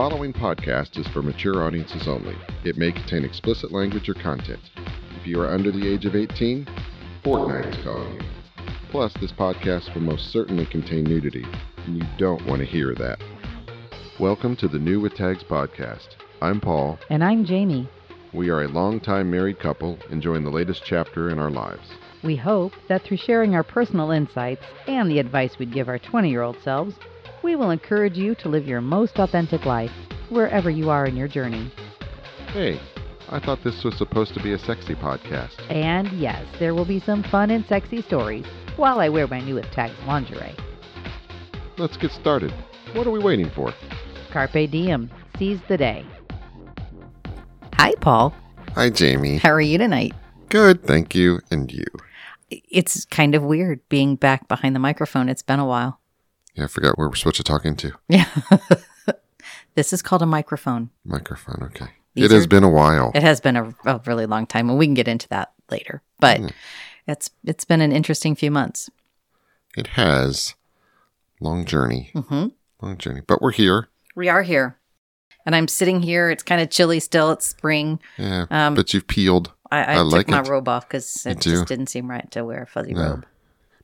following podcast is for mature audiences only. It may contain explicit language or content. If you are under the age of 18, Fortnite is calling you. Plus, this podcast will most certainly contain nudity, and you don't want to hear that. Welcome to the New with Tags podcast. I'm Paul. And I'm Jamie. We are a long-time married couple enjoying the latest chapter in our lives. We hope that through sharing our personal insights and the advice we'd give our 20 year old selves, we will encourage you to live your most authentic life wherever you are in your journey. Hey, I thought this was supposed to be a sexy podcast. And yes, there will be some fun and sexy stories while I wear my new with tags lingerie. Let's get started. What are we waiting for? Carpe diem. Seize the day. Hi, Paul. Hi, Jamie. How are you tonight? Good, thank you. And you? It's kind of weird being back behind the microphone. It's been a while. Yeah, I forgot where we're supposed to talk into. Yeah. this is called a microphone. Microphone, okay. These it has been a while. It has been a, a really long time, and we can get into that later. But Mm. it's it's been an interesting few months. It has. Long journey. hmm Long journey. But we're here. We are here, and I'm sitting here. It's kind of chilly still. It's spring. Yeah. Um, but you've peeled. I, I, I took like my it. robe off because it just didn't seem right to wear a fuzzy No. robe.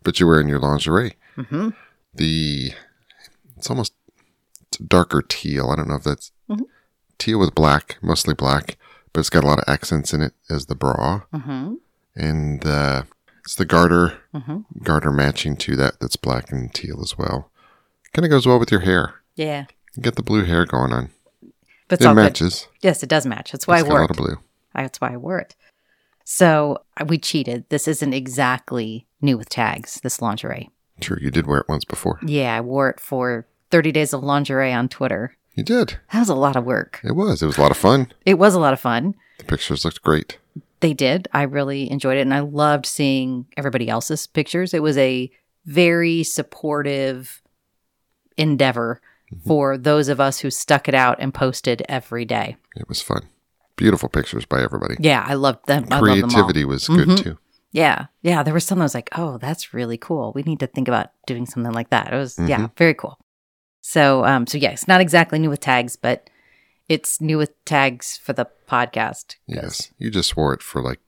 But you're wearing your lingerie. hmm The it's almost it's a darker teal. I don't know if that's Mhm. teal with black, mostly black, but it's got a lot of accents in it as the bra. hmm And uh, it's the garter hmm garter matching to that that's black and teal as well. Kind of goes well with your hair. Yeah, You get the blue hair going on. but it's it all good. matches. Yes, it does match. That's why It's I got a wore lot it. of blue. That's why I wore it. So uh, we cheated. This isn't exactly new with tags. This lingerie. True, you did wear it once before. Yeah, I wore it for 30 days of lingerie on Twitter. You did. That was a lot of work. It was. It was a lot of fun. It was a lot of fun. The pictures looked great. They did. I really enjoyed it. And I loved seeing everybody else's pictures. It was a very supportive endeavor for those of us who stuck it out and posted every day. It was fun. Beautiful pictures by everybody. Yeah, I loved them. I loved them. Creativity was good Mhm. too. Yeah. Yeah. There was some that was like, oh, that's really cool. We need to think about doing something like that. It was, yeah, very cool. So, um, so yeah, it's not exactly new with tags, but it's new with tags for the podcast. Yes. You just wore it for like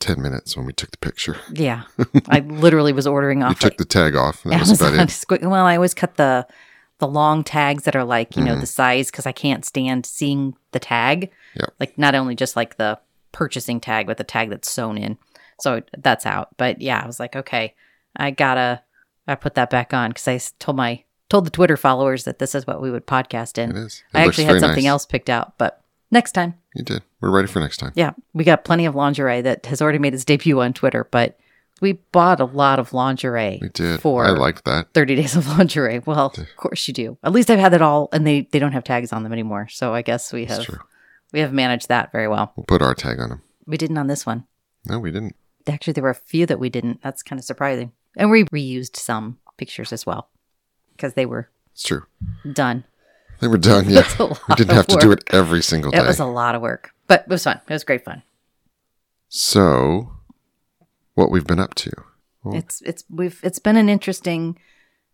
10 minutes when we took the picture. Yeah. I literally was ordering off. You took the tag off. That was about it. squi- Well, I always cut the the long tags that are like, you know, Mhm. the size because I can't stand seeing the tag. Yep. Like not only just like the purchasing tag, but the tag that's sewn in. So that's out. But yeah, I was like, okay, I gotta I put that back on because I told my told the Twitter followers that this is what we would podcast in. It is. It I actually had something nice. else picked out, but next time. You did. We're ready for next time. Yeah, we got plenty of lingerie that has already made its debut on Twitter, but we bought a lot of lingerie. We did. For I liked that. 30 days of lingerie. Well, of course you do. At least I've had that all and they they don't have tags on them anymore. So I guess we have true. we have managed that very well. We'll put our tag on them. We didn't on this one. No, we didn't. Actually there were a few that we didn't. That's kind of surprising. And we reused some pictures as well because they were It's true. done. They were done. Yeah. We didn't have to do it every single day. It was a lot of work. But it was fun. It was great fun. so, what we've been up to? Well, It's it's we've it's been an interesting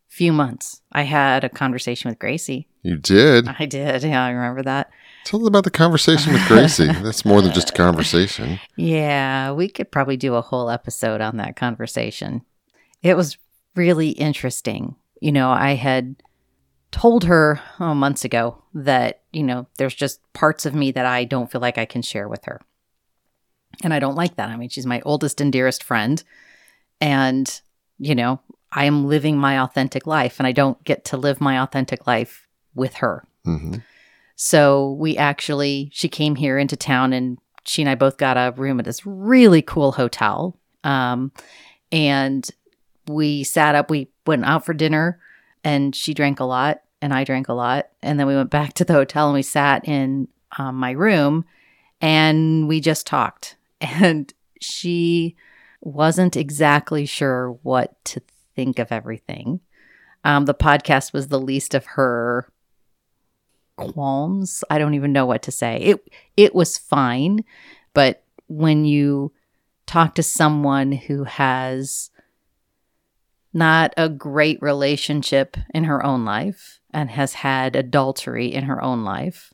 few months. I had a conversation with Gracie. you did. I did. Yeah, I remember that. Tell us about the conversation with Gracie. That's more than just a conversation. Yeah, we could probably do a whole episode on that conversation. It was really interesting. You know, I had told her oh, months ago that, you know, there's just parts of me that I don't feel like I can share with her. And I don't like that. I mean, she's my oldest and dearest friend. And, you know, I am living my authentic life and I don't get to live my authentic life with her. hmm So we actually, she came here into town and she and I both got a room at this really cool hotel. Um, and we sat up, we went out for dinner and she drank a lot and I drank a lot. And then we went back to the hotel and we sat in um, my room and we just talked. And she wasn't exactly sure what to think of everything. Um, the podcast was the least of her qualms. I don't even know what to say. It it was fine, but when you talk to someone who has not a great relationship in her own life and has had adultery in her own life.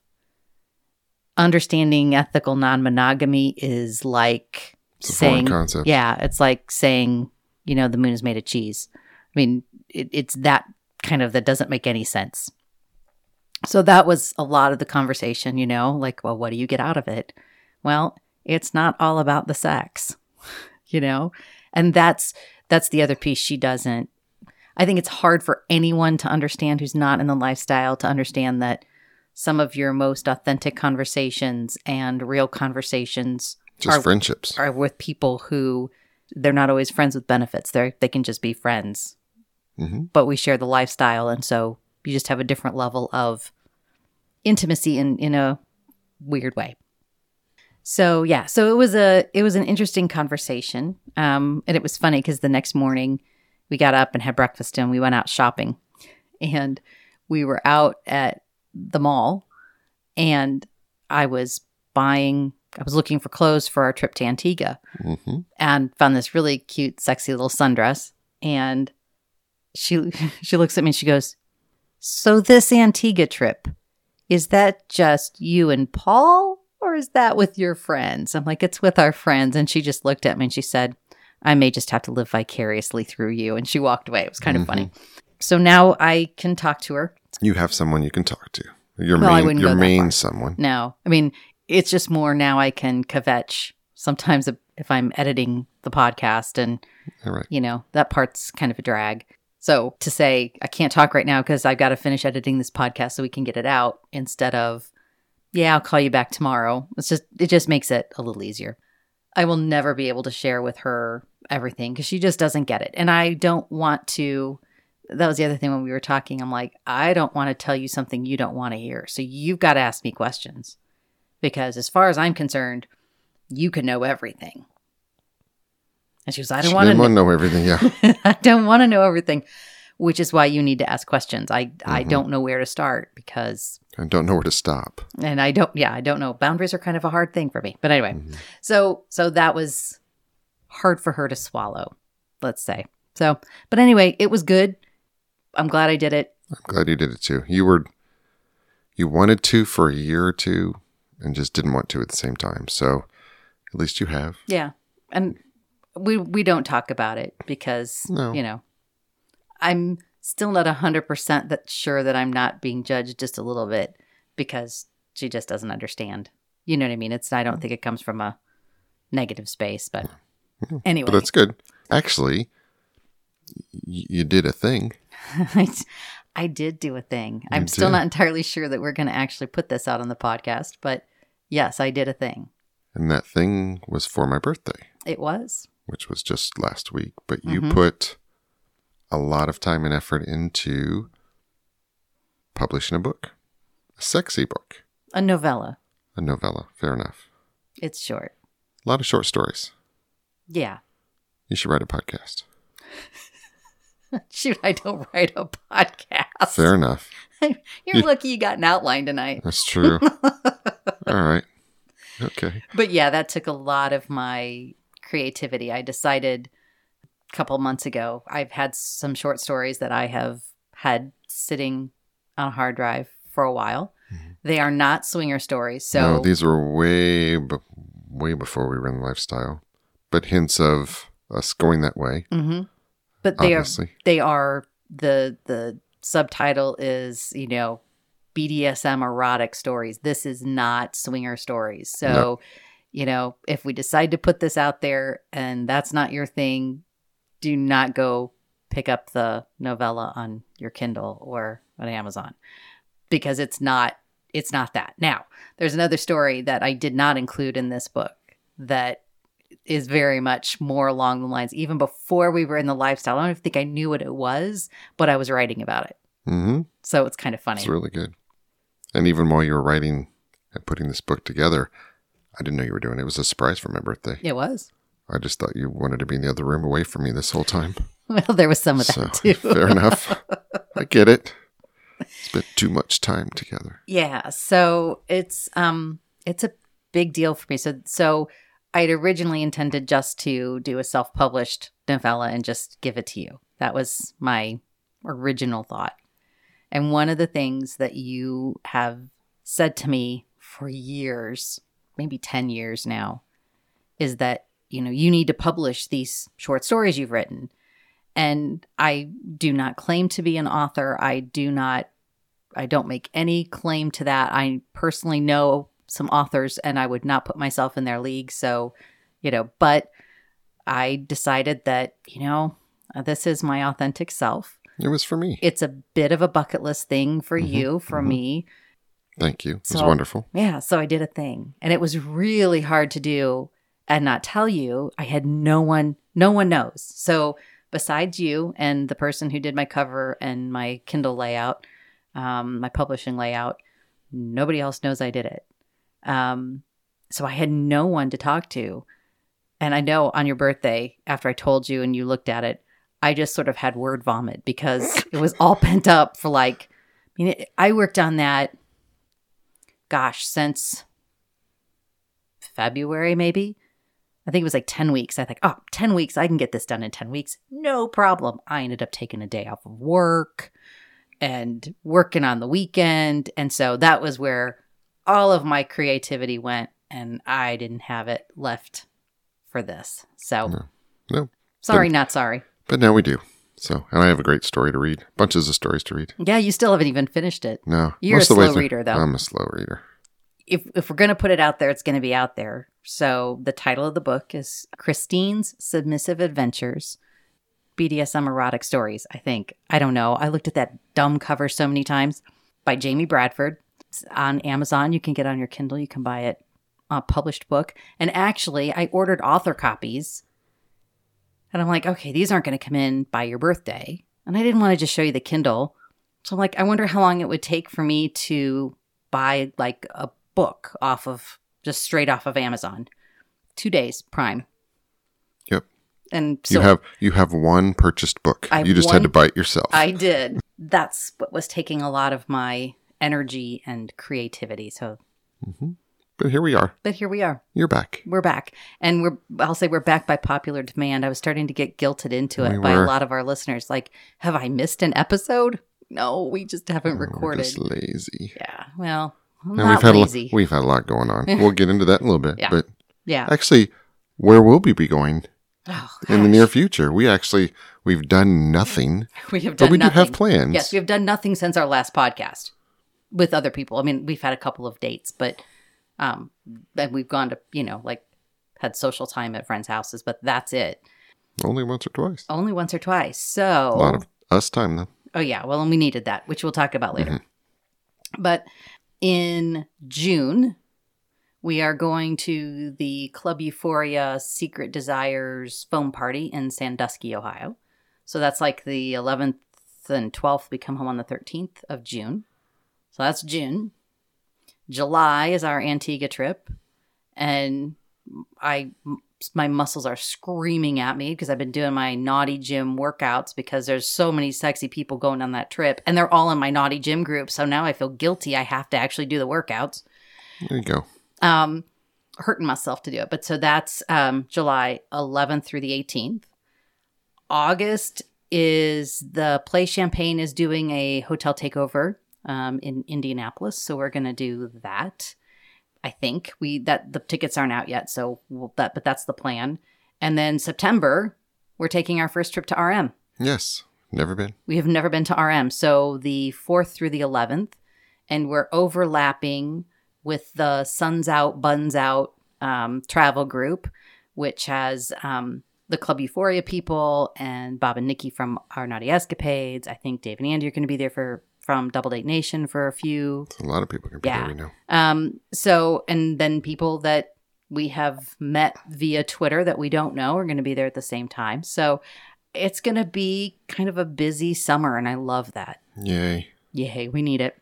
Understanding ethical non monogamy is like saying, concept. yeah, it's like saying, you know, the moon is made of cheese. I mean, it, it's that kind of that doesn't make any sense. So that was a lot of the conversation, you know, like, well, what do you get out of it? Well, it's not all about the sex, you know? And that's that's the other piece she doesn't. I think it's hard for anyone to understand who's not in the lifestyle to understand that some of your most authentic conversations and real conversations Just are- friendships. are with people who they're not always friends with benefits. They're they can just be friends, hmm but we share the lifestyle, and so you just have a different level of intimacy in in a weird way. So yeah, so it was a it was an interesting conversation, um, and it was funny because the next morning we got up and had breakfast and we went out shopping, and we were out at the mall, and I was buying. I was looking for clothes for our trip to Antigua, hmm and found this really cute, sexy little sundress. And she she looks at me and she goes, "So this Antigua trip is that just you and Paul, or is that with your friends?" I'm like, "It's with our friends." And she just looked at me and she said, "I may just have to live vicariously through you." And she walked away. It was kind of funny. Mm-hmm. So now I can talk to her. You have someone you can talk to. Your Well, main, your main someone. No, I mean, it's just more now I can kvetch sometimes if I'm editing the podcast and right. you know, that part's kind of a drag. So to say, I can't talk right now because I've got to finish editing this podcast so we can get it out instead of, yeah, I'll call you back tomorrow. It's just, it just makes it a little easier. I will never be able to share with her everything because she just doesn't get it. And I don't want to, that was the other thing when we were talking. I'm like, I don't want to tell you something you don't want to hear. So you've got to ask me questions because as far as I'm concerned, you can know everything. And she goes, I don't want to to know everything. Yeah. I don't want to know everything, which is why you need to ask questions. I I Mhm. don't know where to start because I don't know where to stop. and I don't yeah, I don't know. Boundaries are kind of a hard thing for me. But anyway, Mhm. so so that was hard for her to swallow, let's say. So, but anyway, it was good. I'm glad I did it. I'm glad you did it too. You were, you wanted to for a year or two and just didn't want to at the same time. So at least you have. Yeah. And we we don't talk about it because No. you know, I'm still not 100% that sure that I'm not being judged just a little bit because she just doesn't understand. You know what I mean? It's I don't think it comes from a negative space, but anyway. But that's good. Actually, y- you did a thing. I, I did do a thing. I'm You still not entirely sure that we're going to actually put this out on the podcast, but yes, I did a thing. And that thing was for my birthday, It was. Which was just last week. But you Mhm. put a lot of time and effort into publishing a book, a sexy book, A novella. a novella. Fair enough. It's short. A lot of short stories. Yeah. You should write a podcast. Shoot, I don't write a podcast. Fair enough. You're You- lucky you got an outline tonight. That's true. All right. Okay. But yeah, that took a lot of my creativity. I decided a couple months ago, I've had some short stories that I have had sitting on a hard drive for a while. They are not swinger stories. So no, these were way, be- way before we were in the lifestyle, but hints of us going that way. Mhm. But they Obviously. are they are the the subtitle is you know BDSM erotic stories. This is not swinger stories. So No. You know if we decide to put this out there and that's not your thing, do not go pick up the novella on your Kindle or on Amazon because it's not it's not that. Now, there's another story that I did not include in this book that is very much more along the lines even before we were in the lifestyle. I don't think I knew what it was, but I was writing about it. Mm-hmm. So it's kind of funny. It's really good. And even while you were writing and putting this book together, I didn't know you were doing it. It was a surprise for my birthday. It was. I just thought you wanted to be in the other room away from me this whole time. Well, there was some of So, that too. fair enough. I get it. Spent too much time together. Yeah, so it's um it's a big deal for me. So so I'd originally intended just to do a self-published novella and just give it to you. That was my original thought. And one of the things that you have said to me for years, maybe 10 years now, is that, you know, you need to publish these short stories you've written. And I do not claim to be an author. I do not, I don't make any claim to that. I personally know some authors and I would not put myself in their league. So, you know, but I decided that, you know, this is my authentic self. It was for me. It's a bit of a bucket list thing for Mhm, you, for mhm. me. Thank you. It was wonderful. Yeah, so I did a thing. And it was really hard to do and not tell you. I had no one no one knows. So besides you and the person who did my cover and my Kindle layout, um, my publishing layout, nobody else knows I did it. Um, so I had no one to talk to. And I know on your birthday, after I told you and you looked at it, I just sort of had word vomit because it was all pent up for like, I mean, it, I worked on that, gosh, since February, maybe. I think it was like 10 weeks. I think, oh, 10 weeks. I can get this done in 10 weeks. No problem. I ended up taking a day off of work and working on the weekend. And so that was where all of my creativity went, and I didn't have it left for this. So, No. No. sorry, not sorry. But now we do. So, and I have a great story to read. Bunches of stories to read. Yeah, you still haven't even finished it. No. You're most a slow reader, though. I'm a slow reader. if if we're gonna put it out there, it's gonna be out there. So the title of the book is Christine's Submissive Adventures, BDSM erotic stories. I think I don't know. I looked at that dumb cover so many times by Jamie Bradford. It's on Amazon. You can get it on your Kindle. You can buy it a published book. And actually, I ordered author copies, and I'm like, okay, these aren't going to come in by your birthday, and I didn't want to just show you the Kindle. So I'm like, I wonder how long it would take for me to buy like a book off of just straight off of Amazon. Two days, Prime. Yep. And so you have you have one purchased book. I you just had to buy it yourself. I did. That's what was taking a lot of my energy and creativity. So, mm-hmm. But here we are. but here we are. You're back. We're back. And we're, I'll say we're back by popular demand. I was starting to get guilted into it We by were. a lot of our listeners. Like, have I missed an episode? No, we just haven't oh, We're recorded. just lazy. Yeah. Well, I'm not we've had a, lazy. lo- we've had a lot going on. we'll get into that in a little bit. Yeah. But yeah. actually, where will we be going Oh, in the near future? We actually we've done nothing, we have done nothing. but we nothing. do have plans. Yes, we have done nothing since our last podcast with other people. I mean, we've had a couple of dates, but um, and we've gone to you know like had social time at friends' houses, but that's it. Only once or twice. Only once or twice. So A lot of us time though. Oh yeah, well, and we needed that, which we'll talk about later. Mm-hmm. But in June, we are going to the Club Euphoria Secret Desires foam party in Sandusky, Ohio. So that's like the 11th and 12th. We come home on the 13th of June. So that's June. July is our Antigua trip, and I my muscles are screaming at me because I've been doing my naughty gym workouts because there's so many sexy people going on that trip and they're all in my naughty gym group. So now I feel guilty. I have to actually do the workouts. There you go. Um, hurting myself to do it. But so that's um, July 11th through the 18th. August is the Play Champagne is doing a hotel takeover um, in Indianapolis. So we're going to do that. I think we that the tickets aren't out yet, so we'll, that but that's the plan. And then September, we're taking our first trip to RM. Yes. Never been. We have never been to RM, so the 4th through the 11th, and we're overlapping with the Suns Out, Buns Out um, travel group, which has um, the Club Euphoria people and Bob and Nikki from Our Naughty Escapades. I think Dave and Andy are going to be there for from Double Date Nation for a few. A lot of people can be Yeah. there, we know. Um, so, and then people that we have met via Twitter that we don't know are going to be there at the same time. So it's going to be kind of a busy summer, and I love that. Yay. Yay, we need it.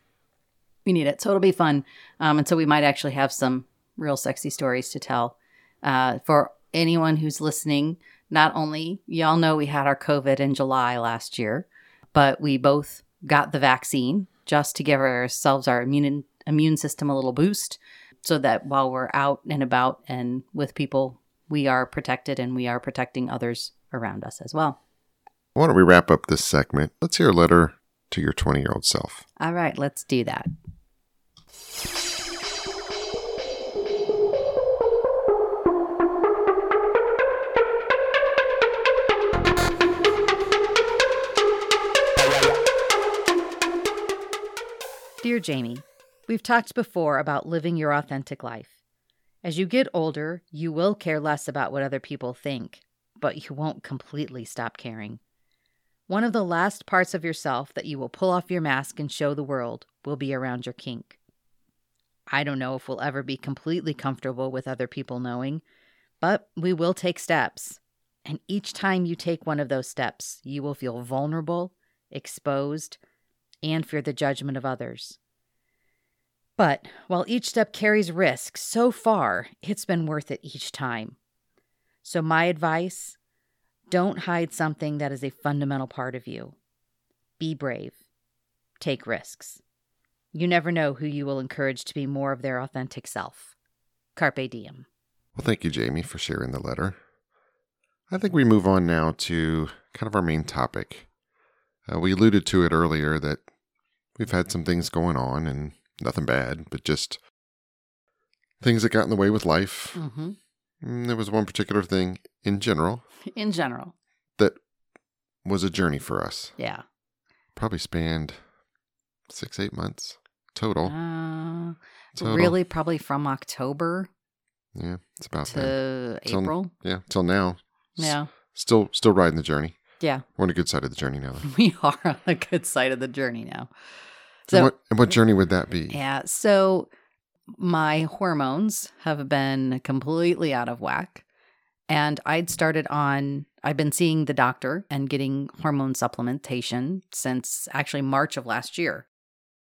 We need it. So it'll be fun. Um, and so we might actually have some real sexy stories to tell uh, for anyone who's listening. Not only, y'all know we had our COVID in July last year, but we both got the vaccine just to give ourselves our immune immune system a little boost so that while we're out and about and with people, we are protected and we are protecting others around us as well. Why don't we wrap up this segment? Let's hear a letter to your 20 year old self. All right, let's do that. Dear Jamie, we've talked before about living your authentic life. As you get older, you will care less about what other people think, but you won't completely stop caring. One of the last parts of yourself that you will pull off your mask and show the world will be around your kink. I don't know if we'll ever be completely comfortable with other people knowing, but we will take steps. And each time you take one of those steps, you will feel vulnerable, exposed, and fear the judgment of others. But while each step carries risk, so far it's been worth it each time. So, my advice don't hide something that is a fundamental part of you. Be brave, take risks. You never know who you will encourage to be more of their authentic self. Carpe diem. Well, thank you, Jamie, for sharing the letter. I think we move on now to kind of our main topic. Uh, we alluded to it earlier that we've had some things going on and nothing bad, but just things that got in the way with life. Mm-hmm. There was one particular thing in general In general. that was a journey for us. Yeah. Probably spanned six, eight months total. Uh, Total. really, probably from October Yeah, it's about that. to Till- April. Yeah, till now. S- Yeah. Still, still riding the journey. Yeah. We're on a good side of the journey now. We are on the good side of the journey now. and, So, what, and what journey would that be? yeah. So, my hormones have been completely out of whack. And I'd started on, I've been seeing the doctor and getting hormone supplementation since actually March of last year.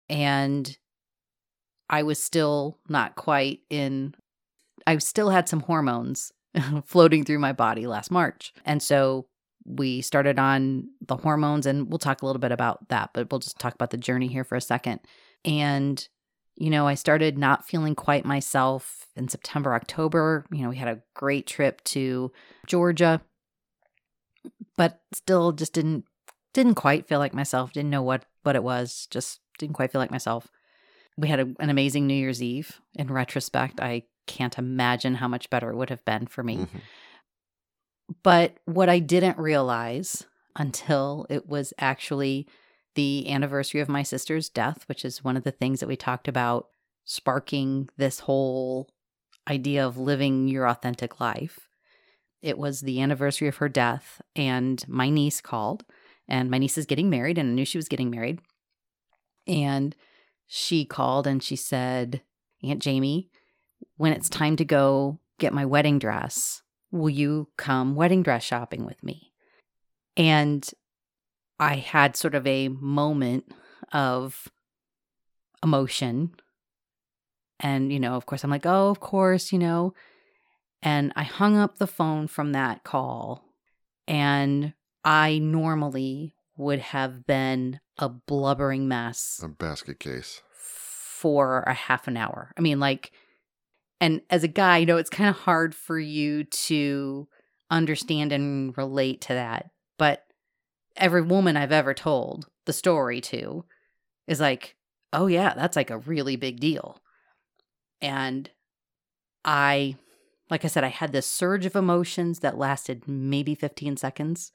And I was still not quite in, I still had some hormones floating through my body last March. And so we started on the hormones, and we'll talk a little bit about that, but we'll just talk about the journey here for a second. And you know, I started not feeling quite myself in September, October. You know, we had a great trip to Georgia, but still just didn't didn't quite feel like myself. Didn't know what what it was. Just didn't quite feel like myself. We had a, an amazing New Year's Eve. In retrospect, I can't imagine how much better it would have been for me. Mhm. But what I didn't realize until it was actually the anniversary of my sister's death, which is one of the things that we talked about sparking this whole idea of living your authentic life. It was the anniversary of her death, and my niece called, and my niece is getting married, and I knew she was getting married. And she called and she said, Aunt Jamie, when it's time to go get my wedding dress, will you come wedding dress shopping with me? And I had sort of a moment of emotion. And, you know, of course, I'm like, oh, of course, you know. And I hung up the phone from that call. And I normally would have been a blubbering mess A basket case. for a half an hour. I mean, like, and as a guy, you know, it's kind of hard for you to understand and relate to that. But every woman I've ever told the story to is like, oh, yeah, that's like a really big deal. And I, like I said, I had this surge of emotions that lasted maybe 15 seconds.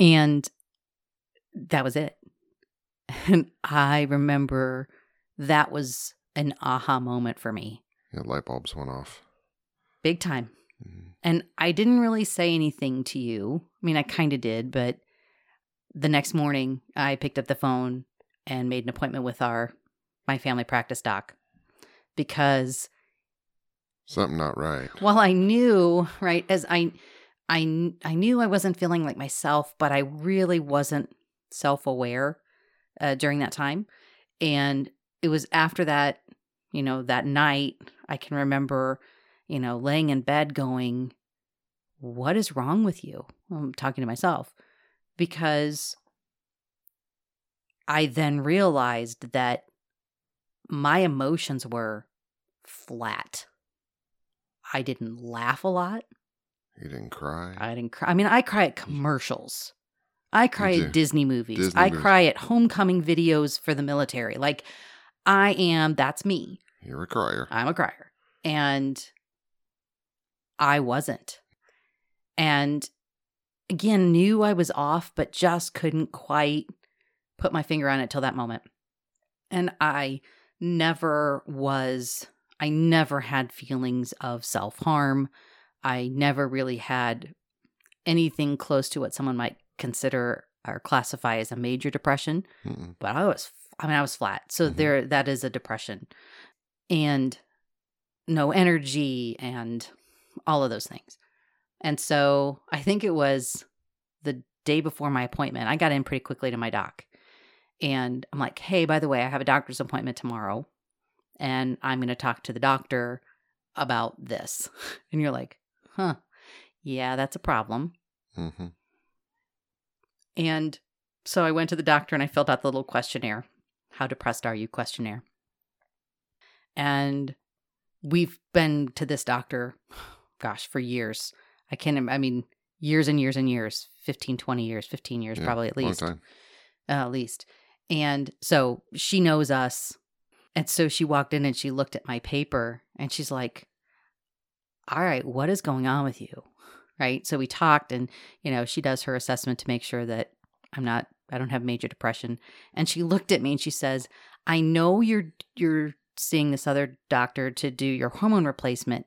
And that was it. And I remember that was an aha moment for me, Yeah, light bulbs went off. big time. Mhm. And I didn't really say anything to you. I mean, I kind of did, but the next morning I picked up the phone and made an appointment with our my family practice doc because Something not right. Well, I knew, right, as I I I knew I wasn't feeling like myself, but I really wasn't self-aware uh, during that time. And it was after that, you know, that night, I can remember, you know, laying in bed going, "What is wrong with you?" I'm talking to myself because I then realized that my emotions were flat. I didn't laugh a lot. You didn't cry. I didn't cry. I mean, I cry at commercials. I cry at. Disney movies. Disney I movies. cry at homecoming videos for the military. Like, I am, that's me. You're a crier. I'm a crier. And I wasn't. And again, knew I was off, but just couldn't quite put my finger on it till that moment. And I never was, I never had feelings of self harm. I never really had anything close to what someone might consider or classify as a major depression Mm-mm. but I was I mean I was flat. So Mhm. there that is a depression. And no energy and all of those things. And so I think it was the day before my appointment. I got in pretty quickly to my doc. And I'm like, "Hey, by the way, I have a doctor's appointment tomorrow and I'm going to talk to the doctor about this." And you're like, "Huh. Yeah, that's a problem." Mm-hmm. And so I went to the doctor and I filled out the little questionnaire. How depressed are you questionnaire? And we've been to this doctor, gosh, for years. I can't, I mean, years and years and years 15, 20 years, 15 years, Yeah, probably at least. Uh, at least. And so she knows us. And so she walked in and she looked at my paper and she's like, All right, what is going on with you? Right. So we talked and, you know, she does her assessment to make sure that I'm not, I don't have major depression. And she looked at me and she says, I know you're, you're seeing this other doctor to do your hormone replacement.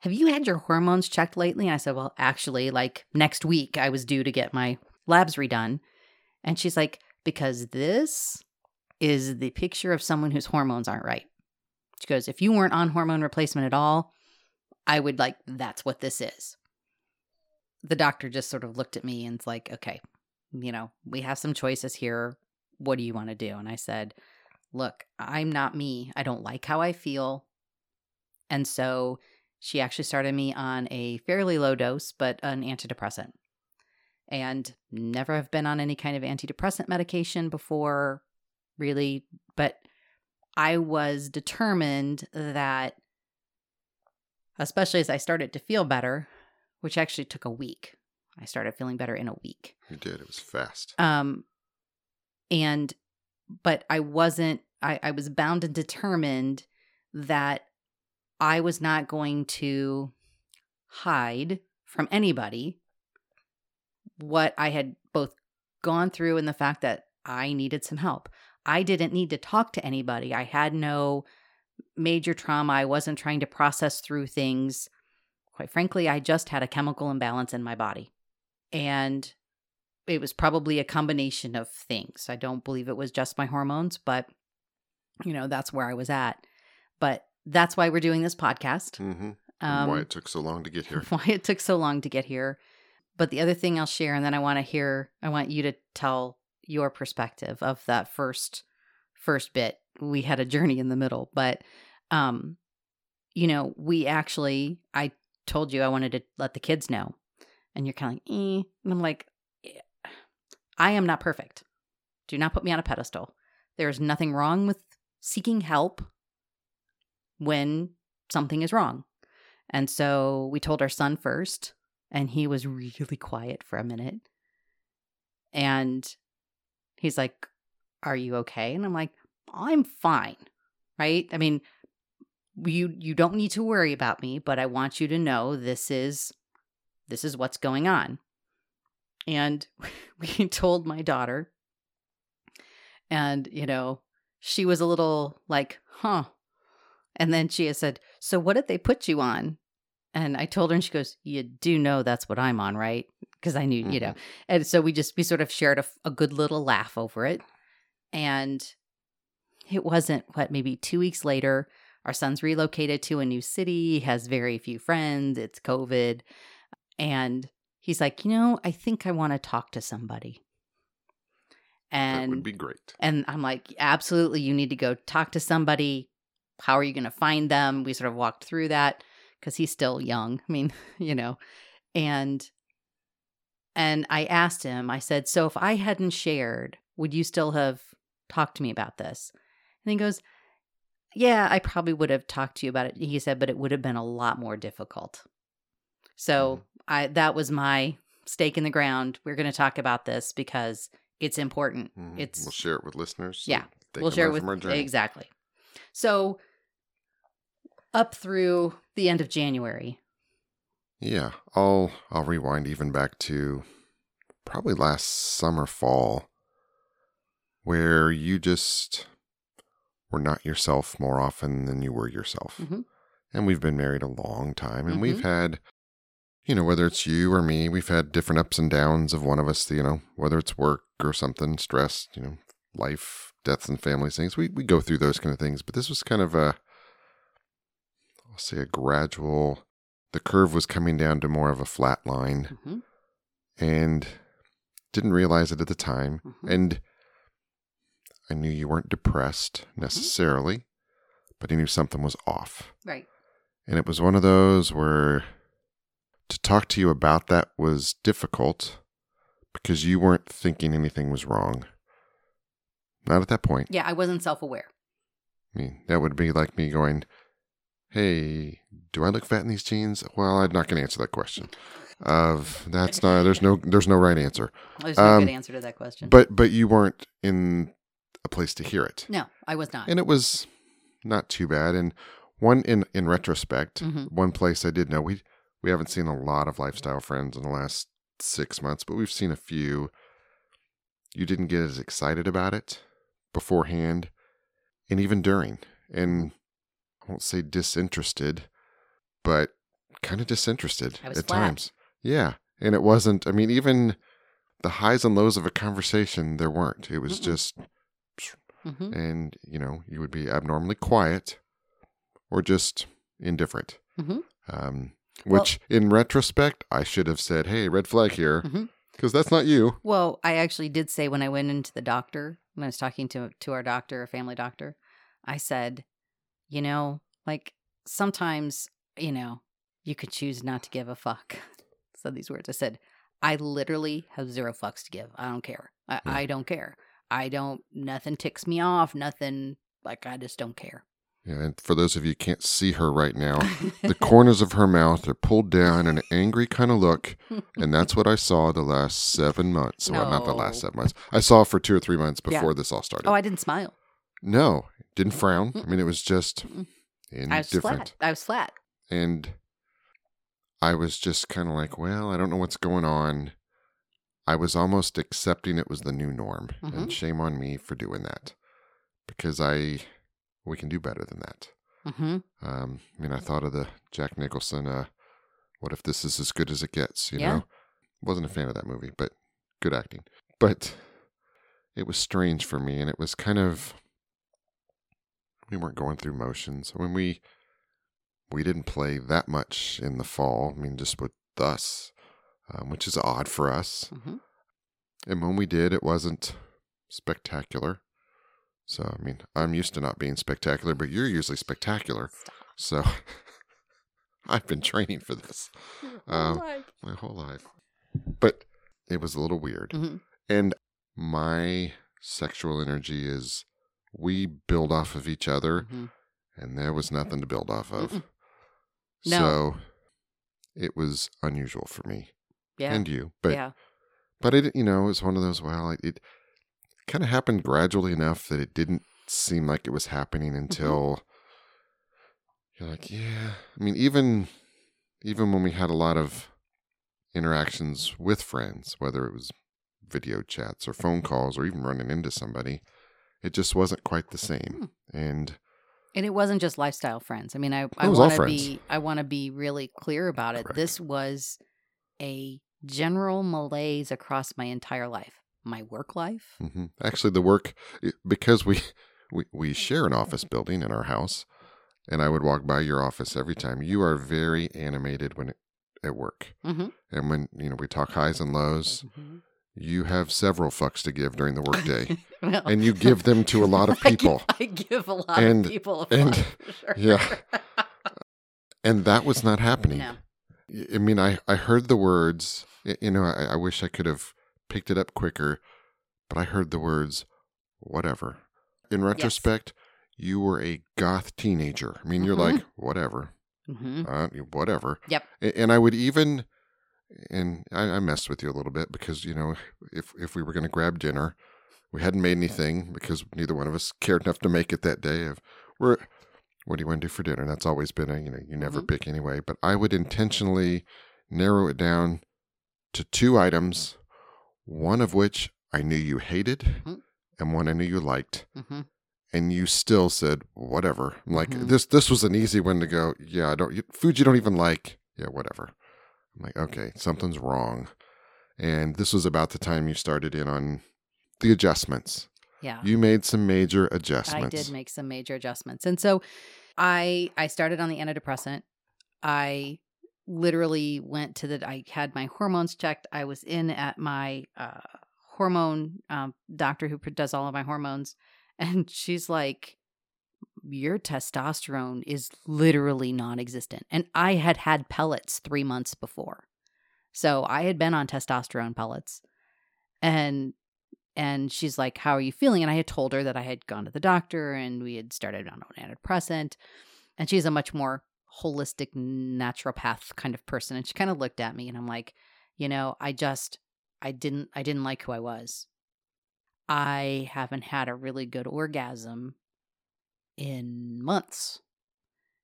Have you had your hormones checked lately? And I said, Well, actually, like next week, I was due to get my labs redone. And she's like, because this is the picture of someone whose hormones aren't right. She goes, if you weren't on hormone replacement at all, I would like, that's what this is. The doctor just sort of looked at me and's like, okay, you know, we have some choices here. What do you want to do? And I said, look, I'm not me. I don't like how I feel. And so she actually started me on a fairly low dose, but an antidepressant and never have been on any kind of antidepressant medication before, really. But I was determined that, especially as I started to feel better, which actually took a week, I started feeling better in a week. You did. It was fast. Um, and, but I wasn't, I, I was bound and determined that I was not going to hide from anybody what I had both gone through and the fact that I needed some help. I didn't need to talk to anybody. I had no major trauma. I wasn't trying to process through things. Quite frankly, I just had a chemical imbalance in my body. And it was probably a combination of things. I don't believe it was just my hormones, but you know, that's where I was at. But that's why we're doing this podcast. Mm-hmm. Um, why it took so long to get here. why it took so long to get here. But the other thing I'll share, and then I want to hear, I want you to tell your perspective of that first first bit. We had a journey in the middle, but um, you know, we actually, I told you I wanted to let the kids know, and you're kind of like, eh. and I'm like, eh, I am not perfect. Do not put me on a pedestal. There is nothing wrong with seeking help when something is wrong. And so we told our son first, and he was really quiet for a minute. And he's like, Are you okay? And I'm like, I'm fine. Right? I mean, you you don't need to worry about me, but I want you to know this is this is what's going on. And we told my daughter, and you know, she was a little like, huh. And then she has said, So what did they put you on? And I told her, and she goes, You do know that's what I'm on, right? Because I knew, you know. Mm-hmm. And so we just, we sort of shared a, a good little laugh over it. And it wasn't, what, maybe two weeks later, our son's relocated to a new city, has very few friends, it's COVID. And he's like, You know, I think I want to talk to somebody. That And would be great. and I'm like, absolutely, you need to go talk to somebody. How are you going to find them? We sort of walked through that because he's still young. I mean, you know, and and I asked him. I said, "So if I hadn't shared, would you still have talked to me about this?" And he goes, "Yeah, I probably would have talked to you about it." He said, "But it would have been a lot more difficult." So mm-hmm. I that was my stake in the ground. We're going to talk about this because it's important. Mhm. It's we'll share it with listeners. so Yeah. we'll share it with exactly. So up through the end of January. Yeah, I'll I'll rewind even back to probably last summer fall where you just were not yourself more often than you were yourself. Mhm. And we've been married a long time and Mhm. we've had you know whether it's you or me, we've had different ups and downs of one of us, you know, whether it's work or something, stress, you know, life, deaths and family things. We we go through those kind of things, but this was kind of a I'll say a gradual the curve was coming down to more of a flat line Mhm. and didn't realize it at the time Mhm. and i knew you weren't depressed Mm-hmm. necessarily but i knew something was off Right. and it was one of those where to talk to you about that was difficult because you weren't thinking anything was wrong not at that point Yeah, I wasn't self-aware. I mean, that would be like me going, "Hey, do I look fat in these jeans?" Well, I'm not going to answer that question. Of that's not there's no there's no right answer. There's no Um, good answer to that question. But but you weren't in a place to hear it, no, I was not. and it was not too bad. And one in in retrospect, Mhm. one place I did know we we haven't seen a lot of lifestyle friends in the last six months, but we've seen a few. You didn't get as excited about it beforehand, and even during, and I won't say disinterested, but kind of disinterested at flat. times. Yeah, and it wasn't. I mean, even the highs and lows of a conversation, there weren't. It was Mm-mm. just Mhm. and you know you would be abnormally quiet or just indifferent Mhm. um, Well- which in retrospect i should have said hey red flag here because that's not you Well, I actually did say when I went into the doctor, when I was talking to to our doctor, a family doctor, I said, you know, like sometimes, you know, you could choose not to give a fuck. So these words. I said, I literally have zero fucks to give. I don't care. I, Hmm. I don't care. I don't. Nothing ticks me off. Nothing. Like I just don't care. Yeah, and for those of you who can't see her right now the corners of her mouth are pulled down in an angry kind of look and that's what i saw the last seven months well not the last seven months i saw for two or three months Yeah. before this all started oh, I didn't smile. no didn't frown i mean it was just Mm-mm. indifferent I was flat. I was flat. And I was just kind of like, well, I don't know what's going on. I was almost accepting it was the new norm. Mhm. And shame on me for doing that because I, we can do better than that. hmm Um, I mean, I thought of the Jack Nicholson, uh, what if this is as good as it gets, you Yeah. know? Wasn't a fan of that movie, but good acting. But it was strange for me and it was kind of, we weren't going through motions. When we, we didn't play that much in the fall. I mean, just with us, um, which is odd for us. hmm And when we did, it wasn't spectacular. So, I mean, I'm used to not being spectacular, but you're usually spectacular. Stop. So, I've been training for this Um, my whole life. But it was a little weird. hmm And my sexual energy is we build off of each other, hmm and there was nothing to build off of. No. So, it was unusual for me Yeah. and you. But yeah. but it you know it was one of those well it, it kind of happened gradually enough that it didn't seem like it was happening Mm-hmm. until you're like yeah i mean even even when we had a lot of interactions with friends whether it was video chats or phone calls or even running into somebody it just wasn't quite the same and And it wasn't just lifestyle friends. I mean, I, I want to be I want to be really clear about it. Correct. This was a general malaise across my entire life. My work life. mhm. actually the work because we, we we share an office building in our house and i would walk by your office every time you are very animated when at work Mm-hmm. and when you know we talk highs and lows you have several fucks to give during the workday Well, and you give them to a lot of I give- people I give, a lot And- of people a and- sure. yeah. and that was not happening no. I mean i i heard the words you know i, I wish i could have picked it up quicker but i heard the words whatever in retrospect you were a goth teenager i mean you're Mhm. like whatever hmm uh, whatever. Yep. And I would even, and I, I messed with you a little bit because you know if if we were going to grab dinner, we hadn't made anything because neither one of us cared enough to make it that day. Of we're, what do you want to do for dinner? That's always been a you know you never Mhm. pick anyway. But I would intentionally narrow it down to two items, one of which I knew you hated, Mhm. and one I knew you liked hmm and you still said whatever. I'm like Mhm. this. This was an easy one to go. Yeah, I don't you, food you don't even like. Yeah, whatever. I'm like, okay, something's wrong. And this was about the time you started in on the adjustments. Yeah. You made some major adjustments. I did make some major adjustments. And so I I started on the antidepressant. I literally went to the I had my hormones checked. I was in at my uh hormone um, doctor who does all of my hormones and she's like your testosterone is literally non-existent. And I had had pellets 3 months before. So I had been on testosterone pellets. And and she's like, How are you feeling? And I had told her that I had gone to the doctor and we had started on an antidepressant. And she's a much more holistic naturopath kind of person. And she kind of looked at me and I'm like, you know, I just I didn't I didn't like who I was. I haven't had a really good orgasm in months.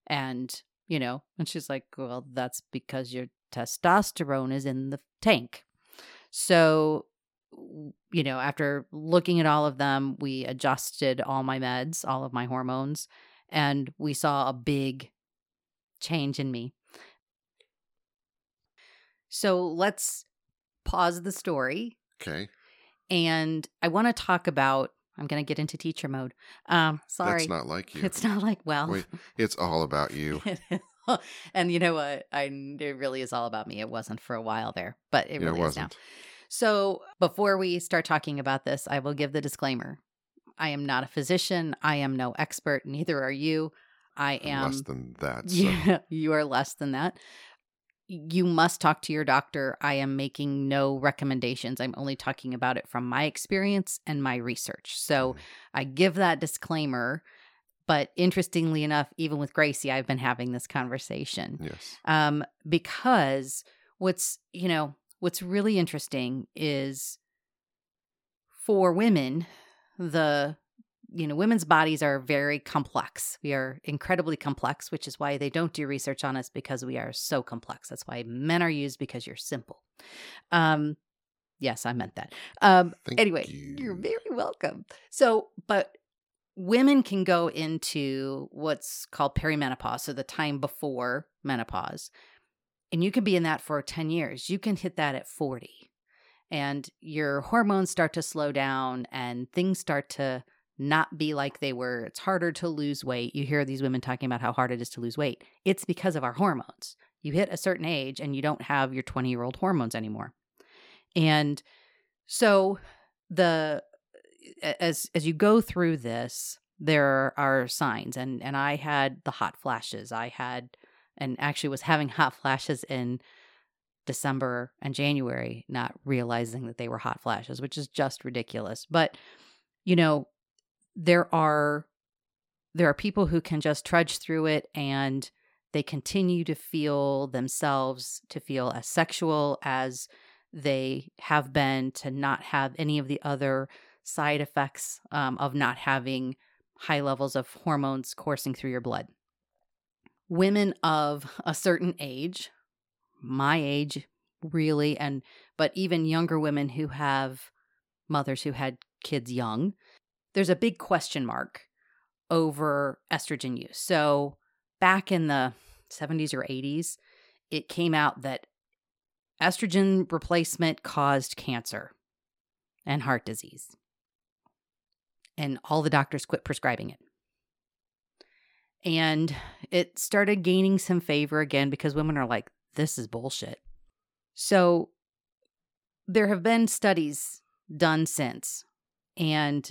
And, you know, and she's like, Well, that's because your testosterone is in the tank. So you know, after looking at all of them, we adjusted all my meds, all of my hormones, and we saw a big change in me. So let's pause the story. Okay. And I want to talk about, I'm going to get into teacher mode. Um, sorry. That's not like you. It's not like, well, Wait, it's all about you. and you know what? I it really is all about me. It wasn't for a while there, but it yeah, really it is now. wasn't. So, before we start talking about this, I will give the disclaimer. I am not a physician. I am no expert. Neither are you. I am less than that. So. Yeah, you are less than that. You must talk to your doctor. I am making no recommendations. I'm only talking about it from my experience and my research. So, Mm. I give that disclaimer. But interestingly enough, even with Gracie, I've been having this conversation Yes. um, because what's you know what's really interesting is for women the you know women's bodies are very complex we are incredibly complex which is why they don't do research on us because we are so complex that's why men are used because you're simple um yes i meant that um Thank anyway you. you're very welcome so but women can go into what's called perimenopause, so the time before menopause. And you can be in that for 10 years. You can hit that at 40. And your hormones start to slow down and things start to not be like they were. It's harder to lose weight. You hear these women talking about how hard it is to lose weight. It's because of our hormones. You hit a certain age and you don't have your 20 year old hormones anymore. And so the as as you go through this there are signs and and I had the hot flashes I had and actually was having hot flashes in December and January not realizing that they were hot flashes which is just ridiculous but you know there are there are people who can just trudge through it and they continue to feel themselves to feel as sexual as they have been to not have any of the other side effects um, of not having high levels of hormones coursing through your blood. Women of a certain age, my age really, and but even younger women who have mothers who had kids young, there's a big question mark over estrogen use. So back in the 70s or 80s, it came out that estrogen replacement caused cancer and heart disease and all the doctors quit prescribing it. And it started gaining some favor again because women are like, this is bullshit. So there have been studies done since. And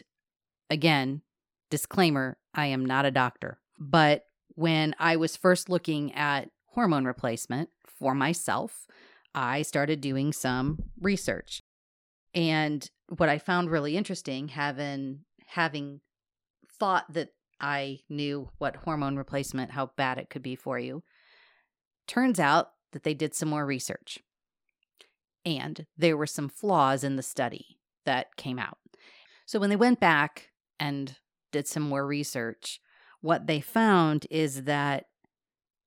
again, disclaimer I am not a doctor. But when I was first looking at hormone replacement for myself, I started doing some research. And what I found really interesting, having having thought that I knew what hormone replacement, how bad it could be for you, Turns out that they did some more research. And there were some flaws in the study that came out. So when they went back and did some more research, what they found is that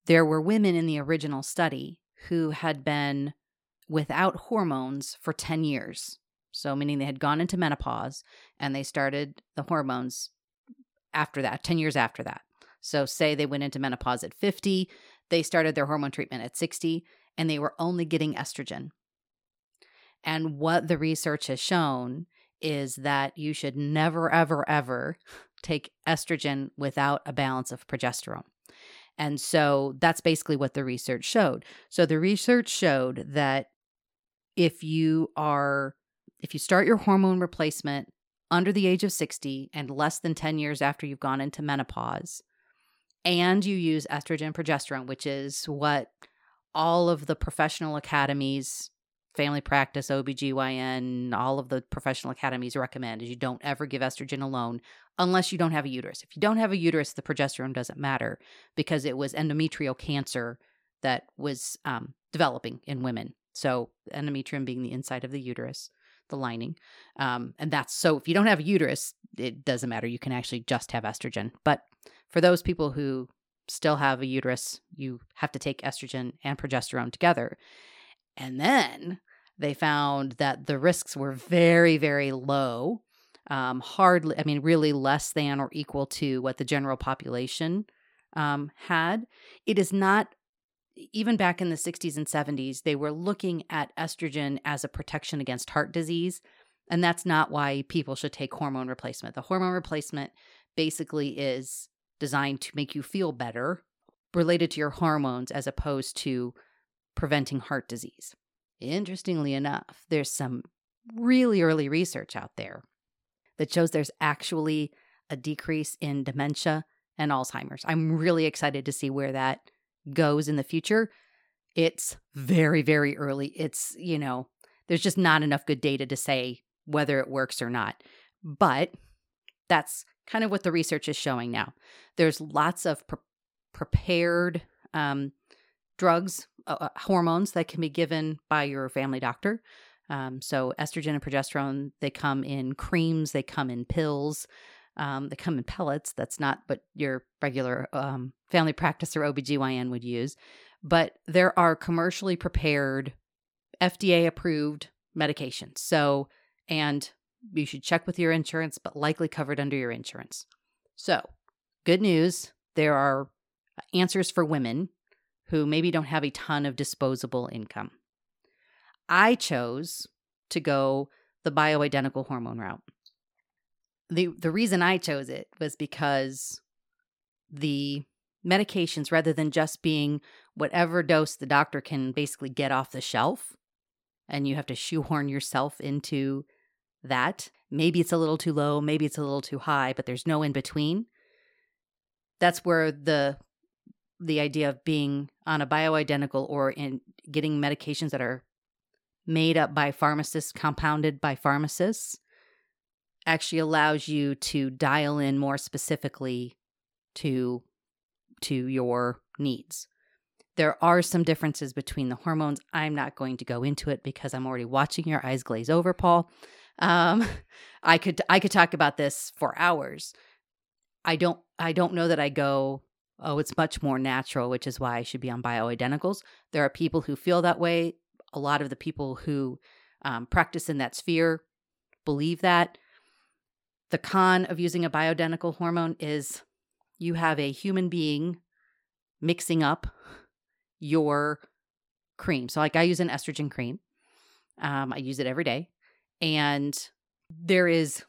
there were women in the original study who had been without hormones for 10 years. So, meaning they had gone into menopause and they started the hormones after that, 10 years after that. So, say they went into menopause at 50, they started their hormone treatment at 60, and they were only getting estrogen. And what the research has shown is that you should never, ever, ever take estrogen without a balance of progesterone. And so that's basically what the research showed. So the research showed that if you are if you start your hormone replacement under the age of 60 and less than 10 years after you've gone into menopause and you use estrogen progesterone which is what all of the professional academies family practice OBGYN all of the professional academies recommend is you don't ever give estrogen alone unless you don't have a uterus if you don't have a uterus the progesterone doesn't matter because it was endometrial cancer that was um, developing in women so, endometrium being the inside of the uterus, the lining. Um, and that's so if you don't have a uterus, it doesn't matter. You can actually just have estrogen. But for those people who still have a uterus, you have to take estrogen and progesterone together. And then they found that the risks were very, very low. Um, hardly, I mean, really less than or equal to what the general population um, had. It is not even back in the 60s and 70s, they were looking at estrogen as a protection against heart disease. And that's not why people should take hormone replacement. The hormone replacement basically is designed to make you feel better related to your hormones as opposed to preventing heart disease. Interestingly enough, there's some really early research out there that shows there's actually a decrease in dementia and Alzheimer's. I'm really excited to see where that goes in the future, it's very, very early. It's, you know, there's just not enough good data to say whether it works or not. But that's kind of what the research is showing now. There's lots of pre- prepared um, drugs, uh, uh, hormones that can be given by your family doctor. Um, so, estrogen and progesterone, they come in creams, they come in pills. Um, they come in pellets. That's not what your regular um, family practice or OBGYN would use. But there are commercially prepared, FDA approved medications. So, and you should check with your insurance, but likely covered under your insurance. So, good news there are answers for women who maybe don't have a ton of disposable income. I chose to go the bioidentical hormone route the the reason I chose it was because the medications rather than just being whatever dose the doctor can basically get off the shelf and you have to shoehorn yourself into that maybe it's a little too low maybe it's a little too high but there's no in between that's where the the idea of being on a bioidentical or in getting medications that are made up by pharmacists compounded by pharmacists actually allows you to dial in more specifically to to your needs. There are some differences between the hormones. I'm not going to go into it because I'm already watching your eyes glaze over, Paul. Um, I could I could talk about this for hours. I don't I don't know that I go oh it's much more natural, which is why I should be on bioidenticals. There are people who feel that way. A lot of the people who um, practice in that sphere believe that. The con of using a bioidentical hormone is you have a human being mixing up your cream. So, like, I use an estrogen cream, um, I use it every day, and there is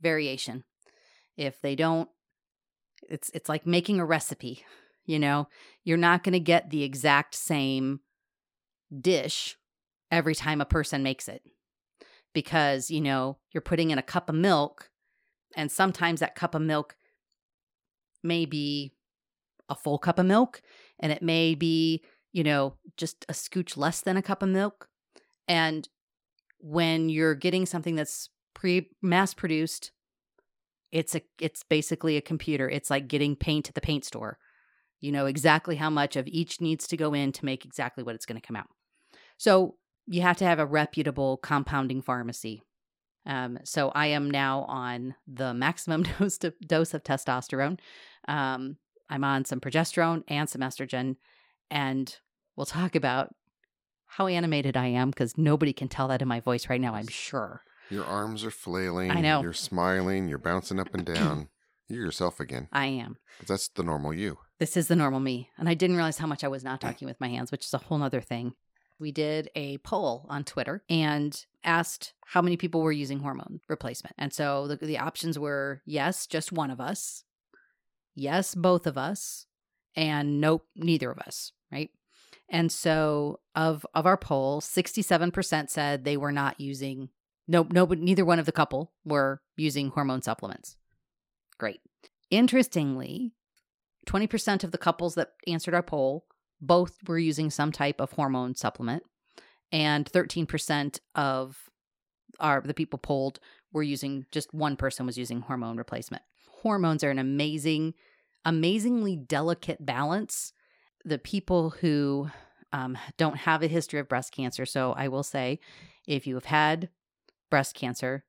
variation. If they don't, it's it's like making a recipe. You know, you're not going to get the exact same dish every time a person makes it because you know you're putting in a cup of milk and sometimes that cup of milk may be a full cup of milk, and it may be, you know, just a scooch less than a cup of milk. And when you're getting something that's pre mass produced, it's a it's basically a computer. It's like getting paint at the paint store. You know exactly how much of each needs to go in to make exactly what it's going to come out. So you have to have a reputable compounding pharmacy. Um, so I am now on the maximum dose, to, dose of testosterone. Um, I'm on some progesterone and some estrogen, and we'll talk about how animated I am because nobody can tell that in my voice right now. I'm sure. Your arms are flailing. I know. You're smiling. You're bouncing up and down. you're yourself again. I am. 'Cause that's the normal you. This is the normal me. And I didn't realize how much I was not talking with my hands, which is a whole other thing. We did a poll on Twitter and asked how many people were using hormone replacement. And so the, the options were yes, just one of us, yes, both of us, and nope, neither of us, right? And so of of our poll, 67% said they were not using nope, no, but neither one of the couple were using hormone supplements. Great. Interestingly, 20% of the couples that answered our poll both were using some type of hormone supplement and 13% of our the people polled were using just one person was using hormone replacement. Hormones are an amazing amazingly delicate balance. The people who um, don't have a history of breast cancer, so I will say, if you have had breast cancer,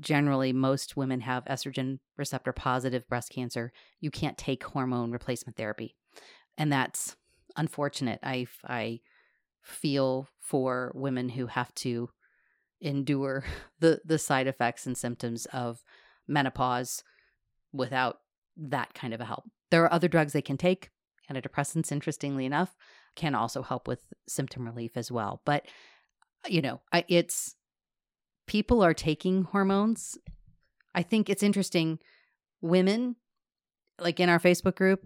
generally most women have estrogen receptor positive breast cancer. You can't take hormone replacement therapy, and that's unfortunate. I I feel for women who have to endure the the side effects and symptoms of menopause without that kind of a help. There are other drugs they can take. Antidepressants, interestingly enough, can also help with symptom relief as well. But you know, I, it's people are taking hormones. I think it's interesting. Women, like in our Facebook group,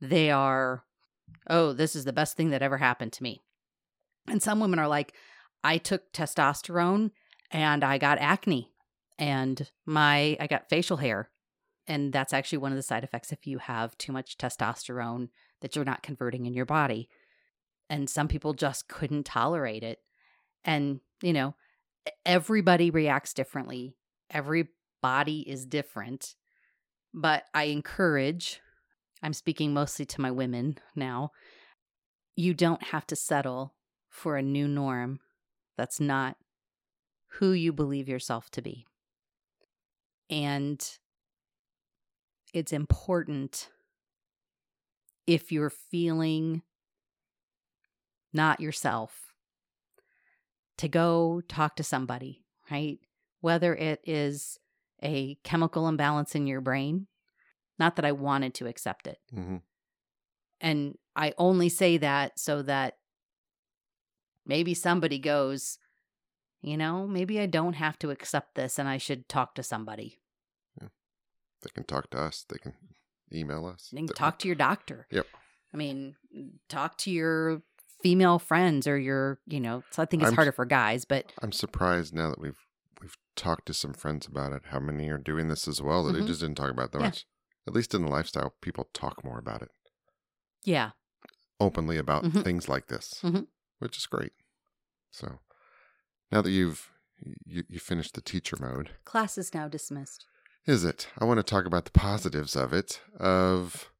they are oh, this is the best thing that ever happened to me. And some women are like, I took testosterone and I got acne and my I got facial hair. And that's actually one of the side effects if you have too much testosterone that you're not converting in your body. And some people just couldn't tolerate it. And, you know, everybody reacts differently. Every body is different. But I encourage I'm speaking mostly to my women now. You don't have to settle for a new norm that's not who you believe yourself to be. And it's important if you're feeling not yourself to go talk to somebody, right? Whether it is a chemical imbalance in your brain not that I wanted to accept it. Mm-hmm. And I only say that so that maybe somebody goes, you know, maybe I don't have to accept this and I should talk to somebody. Yeah. They can talk to us. They can email us. They can talk to your doctor. Yep. I mean, talk to your female friends or your, you know, so I think it's I'm- harder for guys, but I'm surprised now that we've we've talked to some friends about it. How many are doing this as well? That they Mhm. just didn't talk about that Yeah. much. At least in the lifestyle, people talk more about it yeah. openly about Mhm. things like this, Mhm. which is great. So now that you've you, you finished the teacher mode, Class is now dismissed. is it? I want to talk about the positives of it, of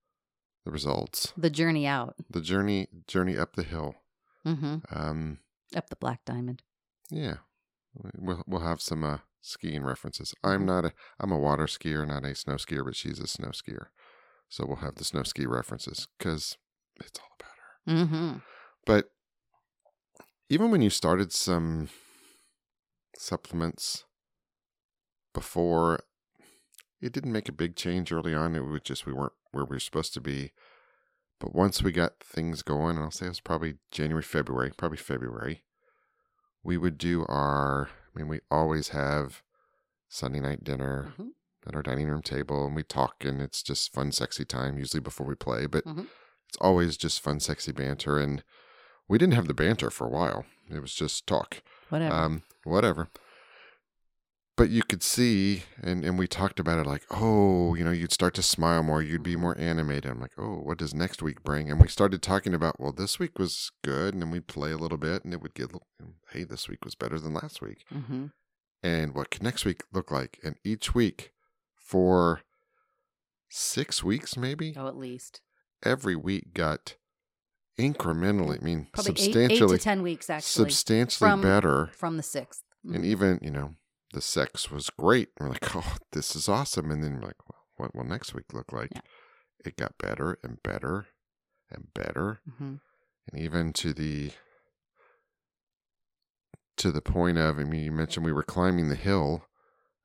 the results, The journey out. the journey journey up the hill. hmm Um, Up the Black Diamond. yeah, we'll we'll have some uh, skiing references. I'm not a I'm a water skier, not a snow skier, but she's a snow skier, so we'll have the snow ski references because it's all about her. hmm But even when you started some supplements before, it didn't make a big change early on. It was just we weren't where we were supposed to be. But once we got things going, and I'll say it was probably January, February, probably February, we would do our, I mean, we always have Sunday night dinner Mhm. at our dining room table and we talk and it's just fun, sexy time, usually before we play. But Mhm. it's always just fun, sexy banter. And we didn't have the banter for a while. It was just talk. Whatever. Um, whatever. But you could see, and, and we talked about it like, oh, you know, you'd start to smile more, you'd be more animated. I'm like, oh, what does next week bring? And we started talking about, well, this week was good, and then we'd play a little bit, and it would get, hey, this week was better than last week. hmm And what could next week look like? And each week for six weeks, maybe, Oh, at least. every week got incrementally, I mean, Probably eight, eight substantially, to 10 weeks, actually, substantially from- better. from the 6th. And Mhm. even, you know, the sex was great. We're like, oh, this is awesome. And then we're like, well, what will next week look like? Yeah. It got better and better and better. Mhm. And even to the to the point of, I mean, you mentioned we were climbing the hill,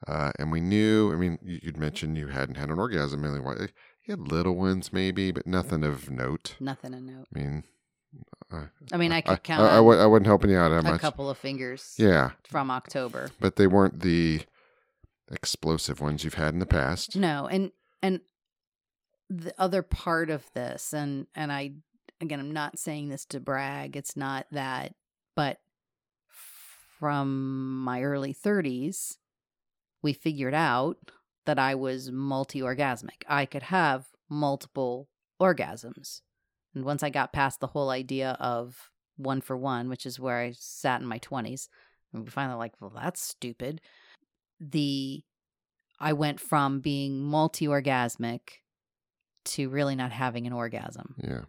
uh, and we knew. I mean, you- you'd mentioned you hadn't had an orgasm really. while- You had little ones, maybe, but nothing of note. Nothing of note. I mean, I mean, I could count I, I, on wa- I wasn't helping you out that a much. couple of fingers Yeah, from October. but they weren't the explosive ones you've had in the past. No, and and the other part of this, and and I again, I'm not saying this to brag. It's not that, but from my early 30s, we figured out that I was multi orgasmic. I could have multiple orgasms. And once I got past the whole idea of one for one, which is where I sat in my 20s, and we finally like, well, that's stupid. The I went from being multi orgasmic to really not having an orgasm. Yeah.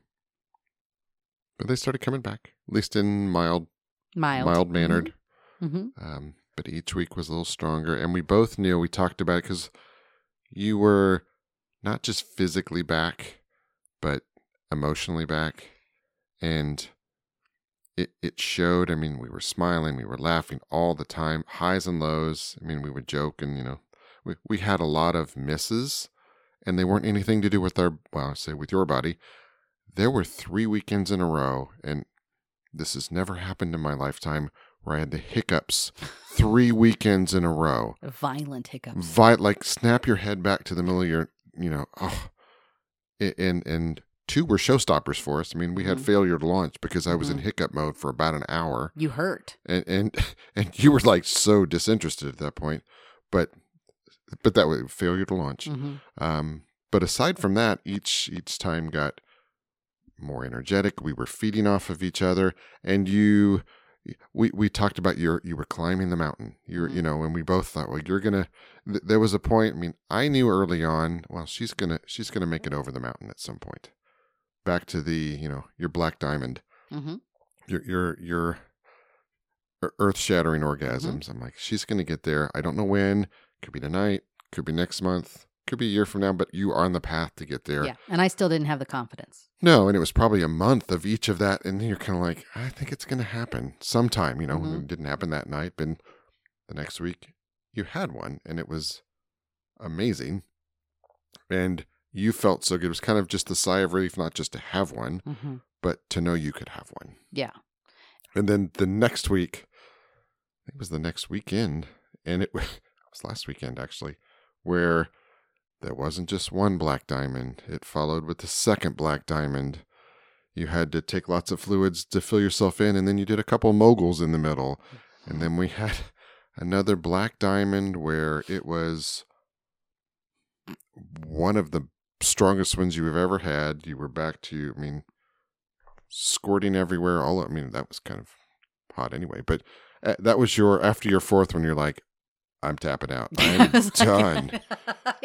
But they started coming back, at least in mild, Mild. mild mannered. hmm Um, but each week was a little stronger. And we both knew, we talked about it because you were not just physically back, but emotionally back. And it, it showed. I mean, we were smiling, we were laughing all the time, highs and lows. I mean, we would joke and, you know, we, we had a lot of misses and they weren't anything to do with our, well, say with your body. There were three weekends in a row, and this has never happened in my lifetime where I had the hiccups three weekends in a row. Violent hiccups. Vi- like snap your head back to the middle of your, you know, oh, and and two were showstoppers for us. I mean, we had Mhm. failure to launch because I was in Mhm. hiccup mode for about an hour, You hurt. and and and you were like so disinterested at that point, but but that was failure to launch. hmm Um, but aside from that, each each time got more energetic. We were feeding off of each other, and you, we we talked about your you were climbing the mountain. You're Mhm. you know, and we both thought, well, you're gonna. Th- there was a point. I mean, I knew early on. Well, she's gonna she's gonna make it over the mountain at some point. Back to the you know your black diamond, hmm your your your earth shattering Mm-hmm. orgasms. I'm like, she's gonna get there. I don't know when. Could be tonight. Could be next month. Could be a year from now. But you are on the path to get there. Yeah. And I still didn't have the confidence. No, and it was probably a month of each of that, and you're kind of like, I think it's going to happen sometime. You know, Mhm. it didn't happen that night, but the next week you had one, and it was amazing, and you felt so good. It was kind of just the sigh of relief, not just to have one, hmm but to know you could have one. Yeah. And then the next week, I think it was the next weekend, and it was, it was last weekend actually, where there wasn't just one black diamond. It followed with the second black diamond. You had to take lots of fluids to fill yourself in, and then you did a couple moguls in the middle. And then we had another black diamond where it was one of the strongest ones you've ever had. You were back to, I mean, squirting everywhere. All I mean, that was kind of hot anyway. But uh, that was your after your fourth one. You're like, I'm tapping out. I'm done.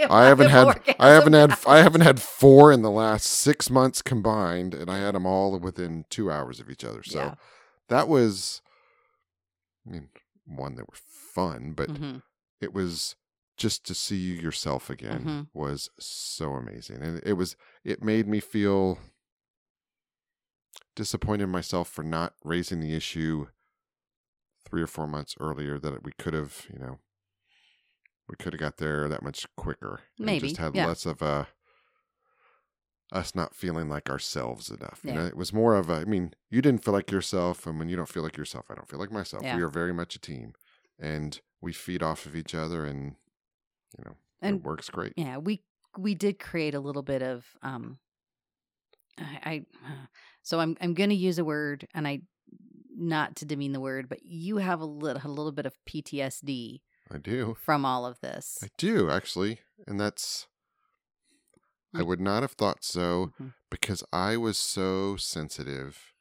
I haven't had I haven't had I haven't had four in the last six months combined, and I had them all within two hours of each other. So Yeah. that was, I mean, one that were fun, but hmm it was just to see you yourself again Mhm. was so amazing, and it was it made me feel disappointed in myself for not raising the issue three or four months earlier that we could have, you know, we could have got there that much quicker. and Maybe, just had yeah. less of a us not feeling like ourselves enough. You know, it was more of a. I mean, you didn't feel like yourself, and when you don't feel like yourself, I don't feel like myself. Yeah. We are very much a team, and we feed off of each other, and you know, And it works great. yeah, we we did create a little bit of um I, I so I'm I'm going to use a word and I not to demean the word, but you have a little a little bit of PTSD I do. from all of this. I do actually, and that's. I would not have thought so Mhm. because I was so sensitive.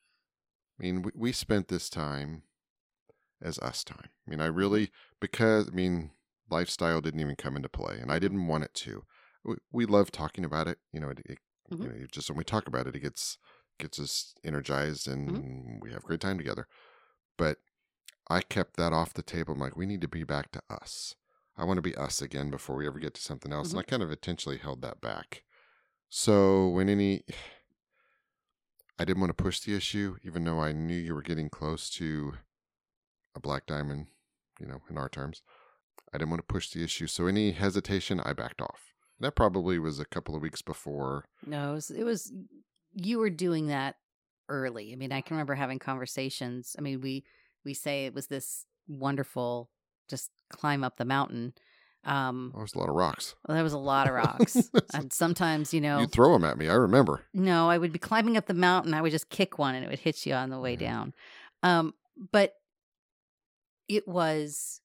I mean, we, we spent this time as us time. I mean, I really because I mean, lifestyle didn't even come into play, and I didn't want it to. We, we love talking about it. You know, it, it You Mhm. know, just when we talk about it, it gets gets us energized and Mm-hmm. we have a great time together. But I kept that off the table. I'm like, we need to be back to us. I want to be us again before we ever get to something else. And I kind of intentionally held that back. So when any, I didn't want to push the issue, even though I knew you were getting close to a black diamond, you know, in our terms. I didn't want to push the issue. So any hesitation, I backed off. That probably was a couple of weeks before. No, it was, it was you were doing that early. I mean, I can remember having conversations. I mean, we we say it was this wonderful just climb up the mountain. Um, Oh, there's a lot of rocks. well, there was a lot of rocks, and sometimes you know, You throw them at me. I remember. no, I would be climbing up the mountain. I would just kick one, and it would hit you on the way Mhm. down. Um, but it was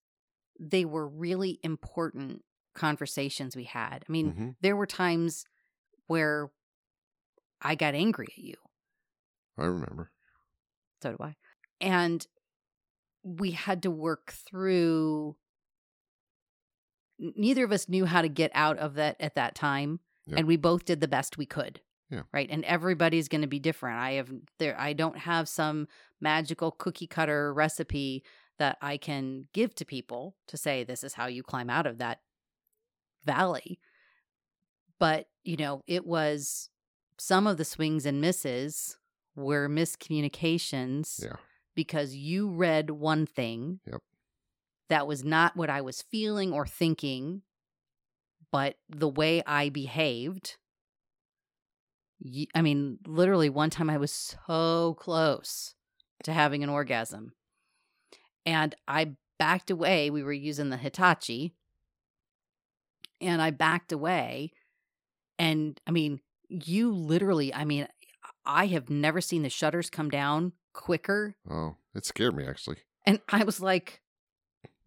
they were really important conversations we had. I mean, Mhm. there were times where I got angry at you. I remember. So do I. And we had to work through. Neither of us knew how to get out of that at that time, Yeah. and we both did the best we could. Yeah. Right. And everybody's going to be different. I have there. I don't have some magical cookie cutter recipe that I can give to people to say this is how you climb out of that valley. But you know, it was some of the swings and misses were miscommunications Yeah. because you read one thing Yep. that was not what I was feeling or thinking, but the way I behaved. I mean, literally, one time I was so close to having an orgasm, and I backed away. We were using the Hitachi, and I backed away. And I mean, you literally, I mean, I have never seen the shutters come down quicker. Oh, it scared me actually. And I was like,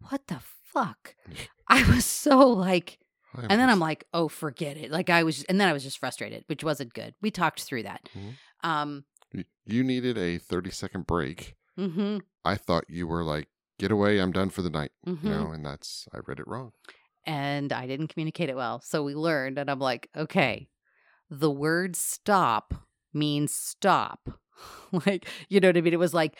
what the fuck? I was so like, and then I'm like, oh, forget it. Like I was, and then I was just frustrated, which wasn't good. We talked through that. Mhm. Um, you needed a 30 second break. Hmm I thought you were like, get away, I'm done for the night. hmm You know, and that's, I read it wrong. and I didn't communicate it well. So we learned, and I'm like, okay, the word stop means stop. like, you know what I mean? It was like,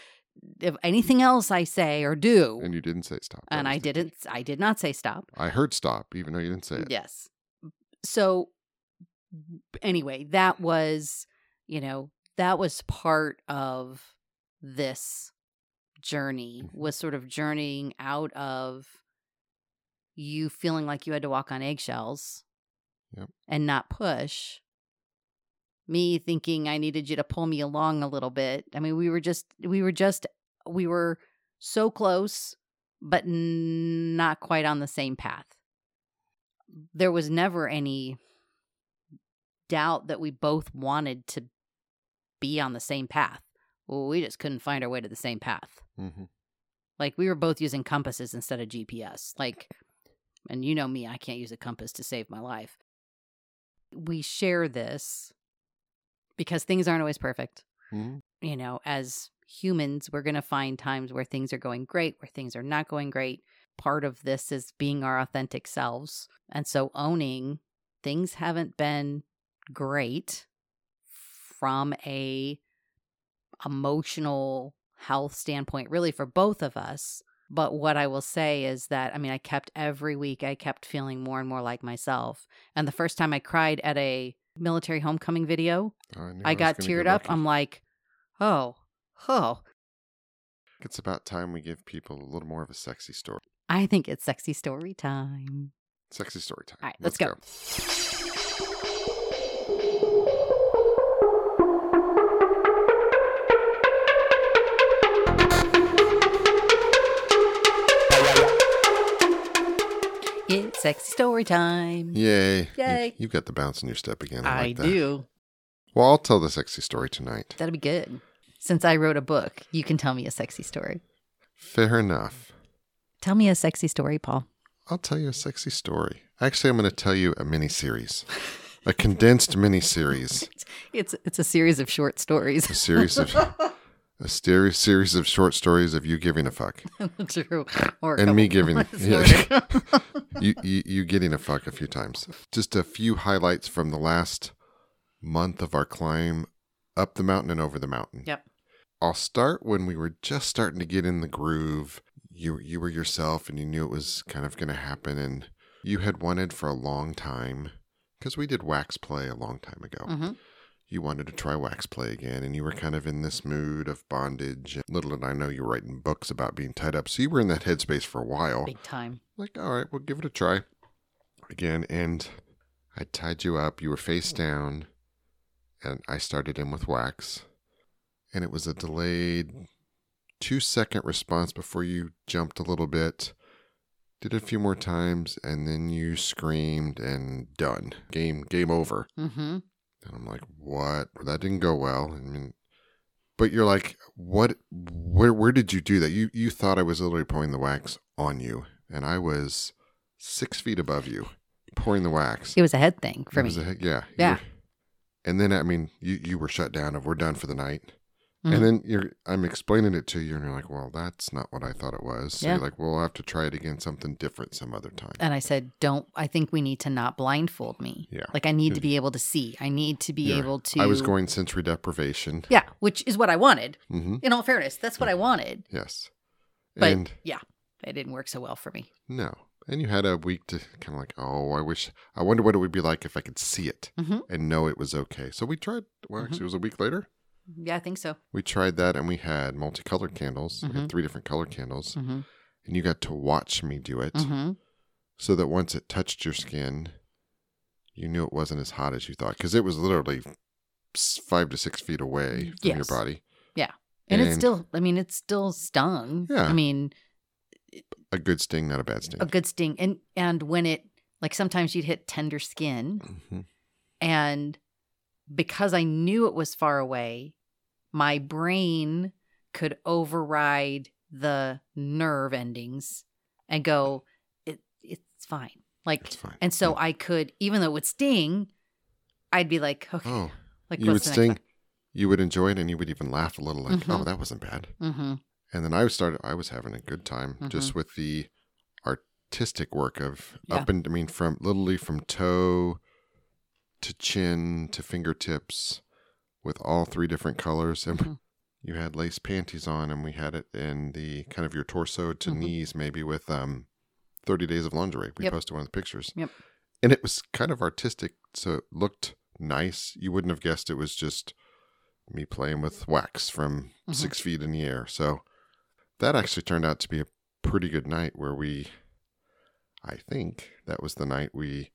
if anything else I say or do, And you didn't say stop. And I didn't, I did not say stop. I heard stop, even though you didn't say it. Yes. So anyway, that was, you know, that was part of this journey Mhm. was sort of journeying out of you feeling like you had to walk on eggshells Yep. and not push me thinking i needed you to pull me along a little bit i mean we were just we were just we were so close but n- not quite on the same path there was never any doubt that we both wanted to be on the same path we just couldn't find our way to the same path hmm like we were both using compasses instead of GPS. Like, and you know me, I can't use a compass to save my life. We share this because things aren't always perfect. hmm You know, as humans, we're going to find times where things are going great, where things are not going great. Part of this is being our authentic selves. And so owning things haven't been great from a emotional health standpoint really for both of us but what i will say is that i mean i kept every week i kept feeling more and more like myself and the first time i cried at a military homecoming video oh, I, i got teared up i'm like oh oh It's about time we give people a little more of a sexy story. i think it's sexy story time Sexy story time. All right, let's go. It's sexy story time Yay. Yay. You, have got the bounce in your step again. I, i like that. do Well, I'll tell the sexy story tonight. that'll be good since i wrote a book you can tell me a sexy story Fair enough. tell me a sexy story paul I'll tell you a sexy story. Actually, I'm going to tell you a mini series, a condensed mini series, it's it's a series of short stories a series of a series series of short stories of you giving a fuck True. Or and me giving yeah, you, you you getting a fuck a few times. Just a few highlights from the last month of our climb up the mountain and over the mountain. Yep. I'll start when we were just starting to get in the groove. You you were yourself and you knew it was kind of going to happen and you had wanted for a long time because we did wax play a long time ago. Mhm. You wanted to try wax play again and you were kind of in this mood of bondage. Little did I know you were writing books about being tied up. So you were in that headspace for a while. Big time. Like, all right, we'll give it a try again. And I tied you up. You were face down, and I started in with wax. And it was a delayed two second response before you jumped a little bit. Did it a few more times, and then you screamed and done. Game game over. Mm-hmm. And I'm like, what? That didn't go well. I mean, but you're like, what? Where? Where did you do that? You you thought I was literally pouring the wax on you, and I was six feet above you, pouring the wax. It was a head thing for It me. was a- yeah, Yeah. were- and then I mean, you you were shut down. Of we're done for the night. Mhm. And then you're, I'm explaining it to you, and you're like, "Well, that's not what I thought it was." So Yeah. you're like, "Well, we'll have to try it again, something different, some other time." and I said, "Don't. I think we need to not blindfold me. Yeah. Like I need to be able to see. I need to be Yeah. able to." I was going sensory deprivation. Yeah, which is what I wanted. hmm In all fairness, that's what I wanted. Yes. But and yeah, it didn't work so well for me. No. And you had a week to kind of like, oh, I wish, I wonder what it would be like if I could see it Mhm. and know it was okay. So we tried, well, actually, it was a week later. Yeah, I think so. We tried that and we had multicolored candles, we Mhm. had three different color candles, Mm-hmm. and you got to watch me do it Mm-hmm. so that once it touched your skin, you knew it wasn't as hot as you thought because it was literally five to six feet away from your Yes. body. And, And- it's still, I mean, it's still stung. Yeah. I mean, A good sting, not a bad sting. a good sting. And and when it, like, sometimes you'd hit tender skin, hmm and because I knew it was far away, my brain could override the nerve endings and go, it it's fine. Like, It's fine. and so I could, even though it would sting, I'd be like, okay, Oh, like you would sting, you would enjoy it, and you would even laugh a little like, Mhm. oh, that wasn't bad. Mm-hmm. And then I started. I was having a good time just with the artistic work of Yeah. up and I mean from literally from toe to chin to fingertips with all three different colors. And Mhm. you had lace panties on, and we had it in the kind of your torso to Mhm. knees, maybe with um, thirty days of lingerie. We Yep. posted one of the pictures. Yep. And it was kind of artistic, so it looked nice. You wouldn't have guessed it was just me playing with wax from Mhm. six feet in the air. So that actually turned out to be a pretty good night where we, I think that was the night we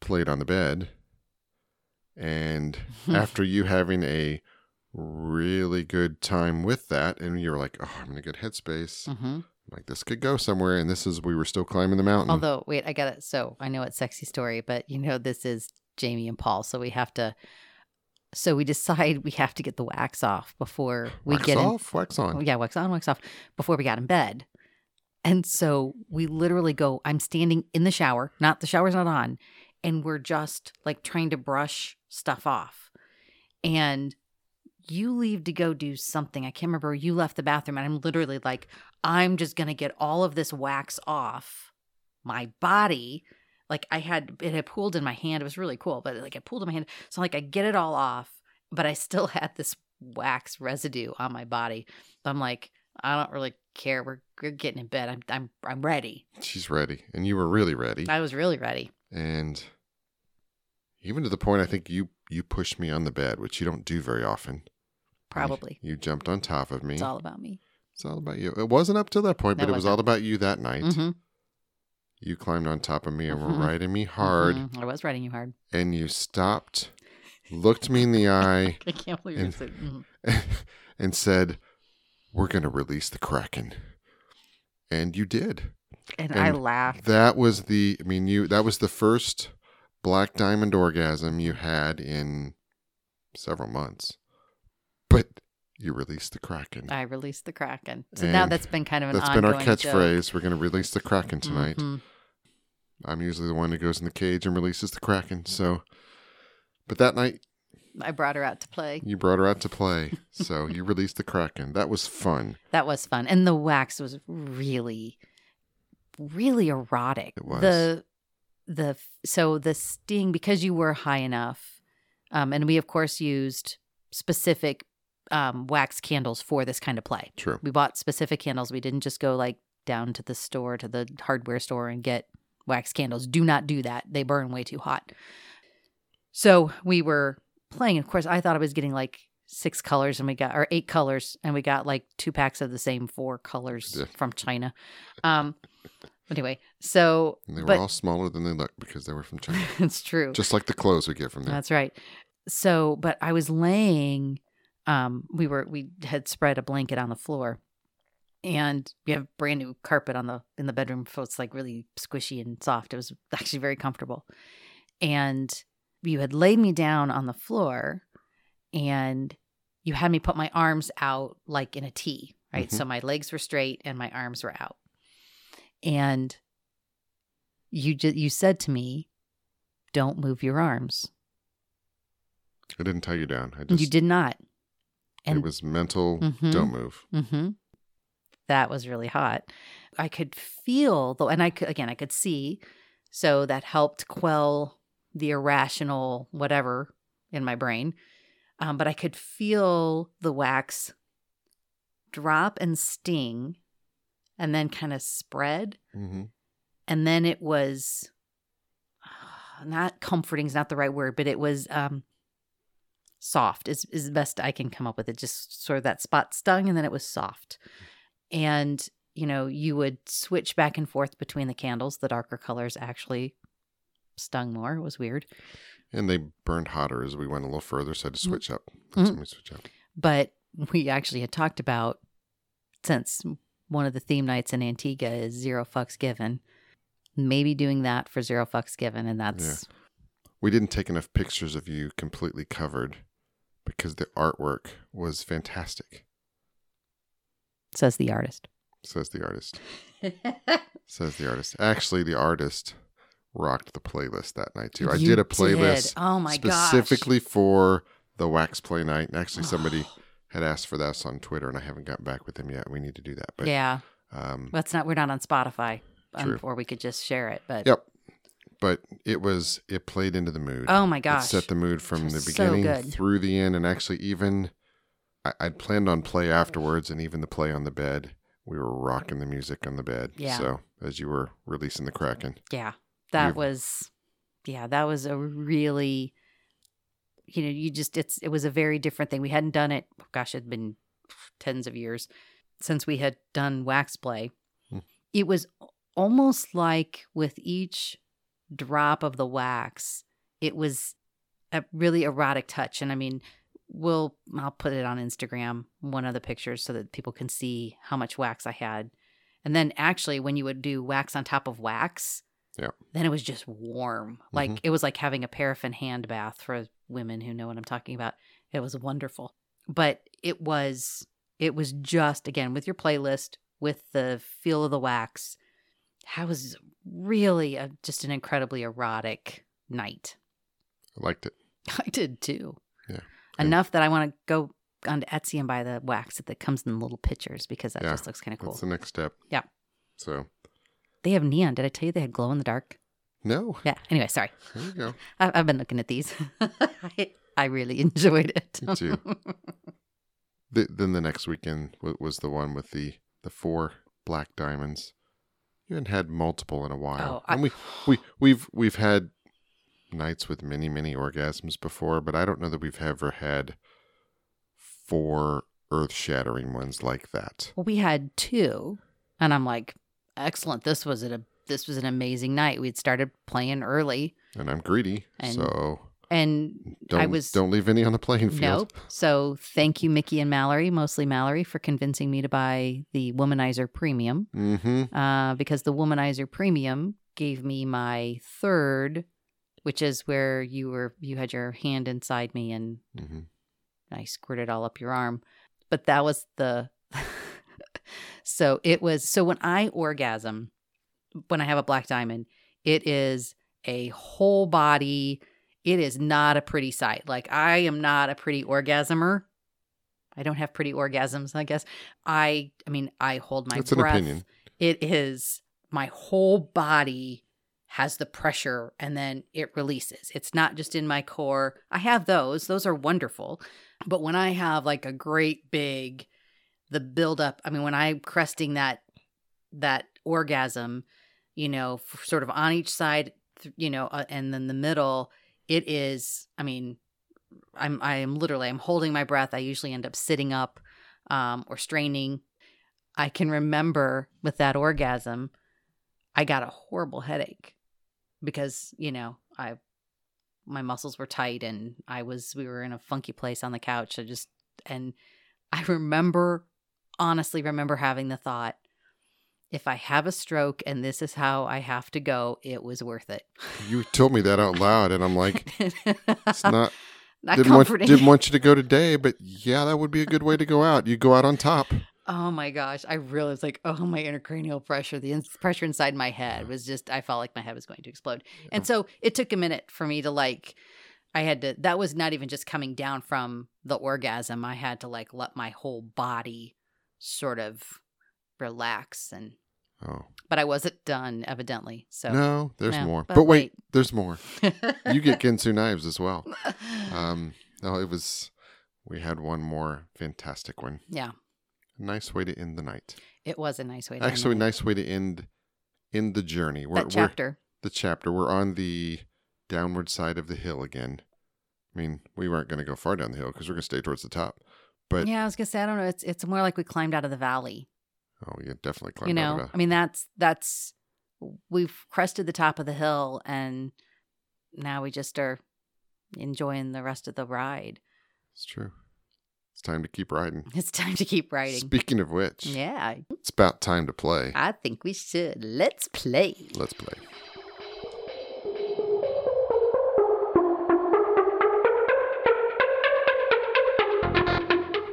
played on the bed. And after you having a really good time with that, and you were like, oh, I'm in a good headspace. Mm-hmm. Like, this could go somewhere. And this is, we were still climbing the mountain. Although, wait, I got it. So I know it's sexy story, but you know this is Jamie and Paul, so we have to. So we decide we have to get the wax off before we wax get in. off, wax on. Yeah, wax on, wax off before we got in bed. And so we literally go, I'm standing in the shower, not the shower's not on, and we're just like trying to brush stuff off. And you leave to go do something. I can't remember. You left the bathroom, and I'm literally like, I'm just going to get all of this wax off my body. Like I had, it had pooled in my hand. It was really cool, but like it pooled in my hand. So like I get it all off, but I still had this wax residue on my body. I'm like, I don't really care. We're, we're getting in bed. I'm I'm I'm ready. She's ready. And you were really ready. I was really ready. And even to the point I think you you pushed me on the bed, which you don't do very often. Probably. You, you jumped on top of me. It's all about me. It's all about you. It wasn't up till that point, No, but it was all about you that night. Mhm. You climbed on top of me and were riding me hard, Mhm. I was riding you hard. and you stopped, looked me in the eye, I can't believe And- you're saying. mhm. and said, "We're going to release the kraken," and you did. And, I laughed. That was the. I mean, you. That was the first black diamond orgasm you had in several months, but you released the kraken. I released the kraken. So now that's been kind of an That's been our ongoing joke. catchphrase. We're going to release the kraken tonight. Mhm. I'm usually the one that goes in the cage and releases the kraken. So, but that night I brought her out to play. you brought her out to play, so you released the kraken. That was fun. That was fun. And the wax was really, really erotic. It was. The the so the sting because you were high enough, Um, and we, of course, used specific um, wax candles for this kind of play. True. We bought specific candles. We didn't just go like down to the store, to the hardware store, and get wax candles. Do not do that. They burn way too hot. So we were playing. Of course, I thought I was getting like six colors, and we got or eight colors, and we got like two packs of the same four colors from China. Um. Anyway, so And they were but all smaller than they look because they were from China. it's true. Just like the clothes we get from there. That's right. So, but I was laying. Um, we were we had spread a blanket on the floor, and we have brand new carpet on the in the bedroom, so it's like really squishy and soft. It was actually very comfortable, and you had laid me down on the floor, and you had me put my arms out like in a T, right? Mhm. So my legs were straight and my arms were out, and you just you said to me, "Don't move your arms." I didn't tie you down. I And just you did not. it was mental. Mhm. Don't move. hmm that was really hot. I could feel though, and I could again, I could see, so that helped quell the irrational whatever in my brain. Um, but I could feel the wax drop and sting, and then kind of spread, hmm and then it was not comforting is not the right word, but it was um soft is is the best I can come up with. It just sort of that spot stung and then it was soft. And you know, you would switch back and forth between the candles. The darker colors actually stung more. It was weird. And they burned hotter as we went a little further, so I had to Mm-hmm. switch up. That's when we switch up. But we actually had talked about since one of the theme nights in Antigua is zero fucks given. Maybe doing that for zero fucks given, and that's We didn't take enough pictures of you completely covered because the artwork was fantastic, says the artist. says the artist. Says the artist. Actually, the artist rocked the playlist that night too. I did a playlist did. Oh my gosh. specifically for the wax play night. And actually, somebody had asked for that on Twitter, and I haven't gotten back with them yet. We need to do that. But yeah, um, that's not. We're not on Spotify, um, or we could just share it. But yep. But it was it played into the mood. oh my It gosh, set the mood from the beginning good. through the end, and actually even I, I'd planned on play afterwards, and even the play on the bed. We were rocking the music on the bed. Yeah. So as you were releasing the Kraken, yeah, that was, yeah, that was a really, you know, you just it's it was a very different thing. We hadn't done it. Gosh, it had been tens of years since we had done wax play. Hmm. It was almost like with each drop of the wax, it was a really erotic touch. And I mean, we'll I'll put it on Instagram, one of the pictures, so that people can see how much wax I had. And then actually, when you would do wax on top of wax, Yeah. then it was just warm. Like mm-hmm. it was like having a paraffin hand bath for women who know what I'm talking about. It was wonderful. But it was it was just again with your playlist with the feel of the wax. That was really a, just an incredibly erotic night. I liked it. I did too. Yeah. Enough that I want to go onto Etsy and buy the wax that comes in little pitchers because that Yeah, just looks kind of cool. That's the next step. Yeah. So They have neon. Did I tell you they had glow in the dark? no, Yeah. Anyway, sorry. there you go. I, I've been looking at these. I, I really enjoyed it. Me too. the, then the next weekend was the one with the the four black diamonds. You hadn't had multiple in a while, Oh, I- and we we we've we've had nights with many many orgasms before, but I don't know that we've ever had four earth shattering ones like that. Well, we had two, and I'm like, excellent. This was a this was an amazing night. We'd started playing early, And I'm greedy, And so and don't I was don't leave any on the playing field. nope. So thank you, Mickey and Mallory, mostly Mallory, for convincing me to buy the Womanizer Premium. Mm-hmm. uh, because the Womanizer Premium gave me my third, which is where you were you had your hand inside me and Mm-hmm. I squirted all up your arm. But that was the so it was so when I orgasm, when I have a black diamond, it is a whole body. It is not a pretty sight. Like I am not a pretty orgasmer. I don't have pretty orgasms, I guess. I I mean, I hold my That's an opinion. It is my whole body has the pressure and then it releases. It's not just in my core. I have those, those are wonderful. But when I have like a great big, the buildup, I mean, when I'm cresting that, that orgasm, you know, sort of on each side, you know, uh, and then the middle, it is, I mean, I'm, I am literally, I'm holding my breath. I usually end up sitting up um, or straining. I can remember with that orgasm, I got a horrible headache because you know I my muscles were tight and I was we were in a funky place on the couch. I just and I remember honestly remember having the thought if I have a stroke and this is how I have to go, it was worth it. You told me that out loud, and I'm like, it's not. Not didn't want, didn't want you to go today, but yeah, that would be a good way to go out. You go out on top. Oh my gosh. I really was like, oh, my intracranial pressure, the in- pressure inside my head was just, I felt like my head was going to explode. And so it took a minute for me to like, I had to, that was not even just coming down from the orgasm. I had to like let my whole body sort of relax. And, Oh but I wasn't done, evidently. So, no, there's no, more. but But, wait, there's more. You get Ginsu knives as well. Um, no, it was. We had one more fantastic one. yeah, Nice way to end the night. it was a nice way to end Actually, nice way to end end the journey. We're, that chapter. the chapter. We're on the downward side of the hill again. I mean, we weren't going to go far down the hill because we're going to stay towards the top. But yeah, I was gonna say I don't know. It's it's more like we climbed out of the valley. oh, yeah, definitely climbed you know i mean that's that's we've crested the top of the hill and now we just are enjoying the rest of the ride It's true. It's time to keep riding. it's time to keep riding Speaking of which, yeah it's about time to play. i think we should let's play Let's play.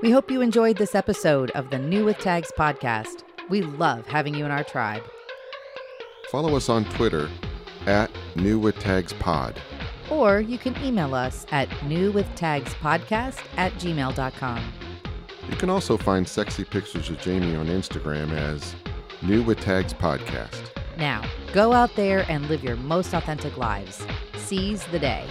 We hope you enjoyed this episode of the new with tags podcast. We love having you in our tribe. Follow us on Twitter at New with Tags Pod. or you can email us at newwithtagspodcast at gmail.com You can also find sexy pictures of Jamie on Instagram as New with Tags Podcast. now go out there and live your most authentic lives. Seize the day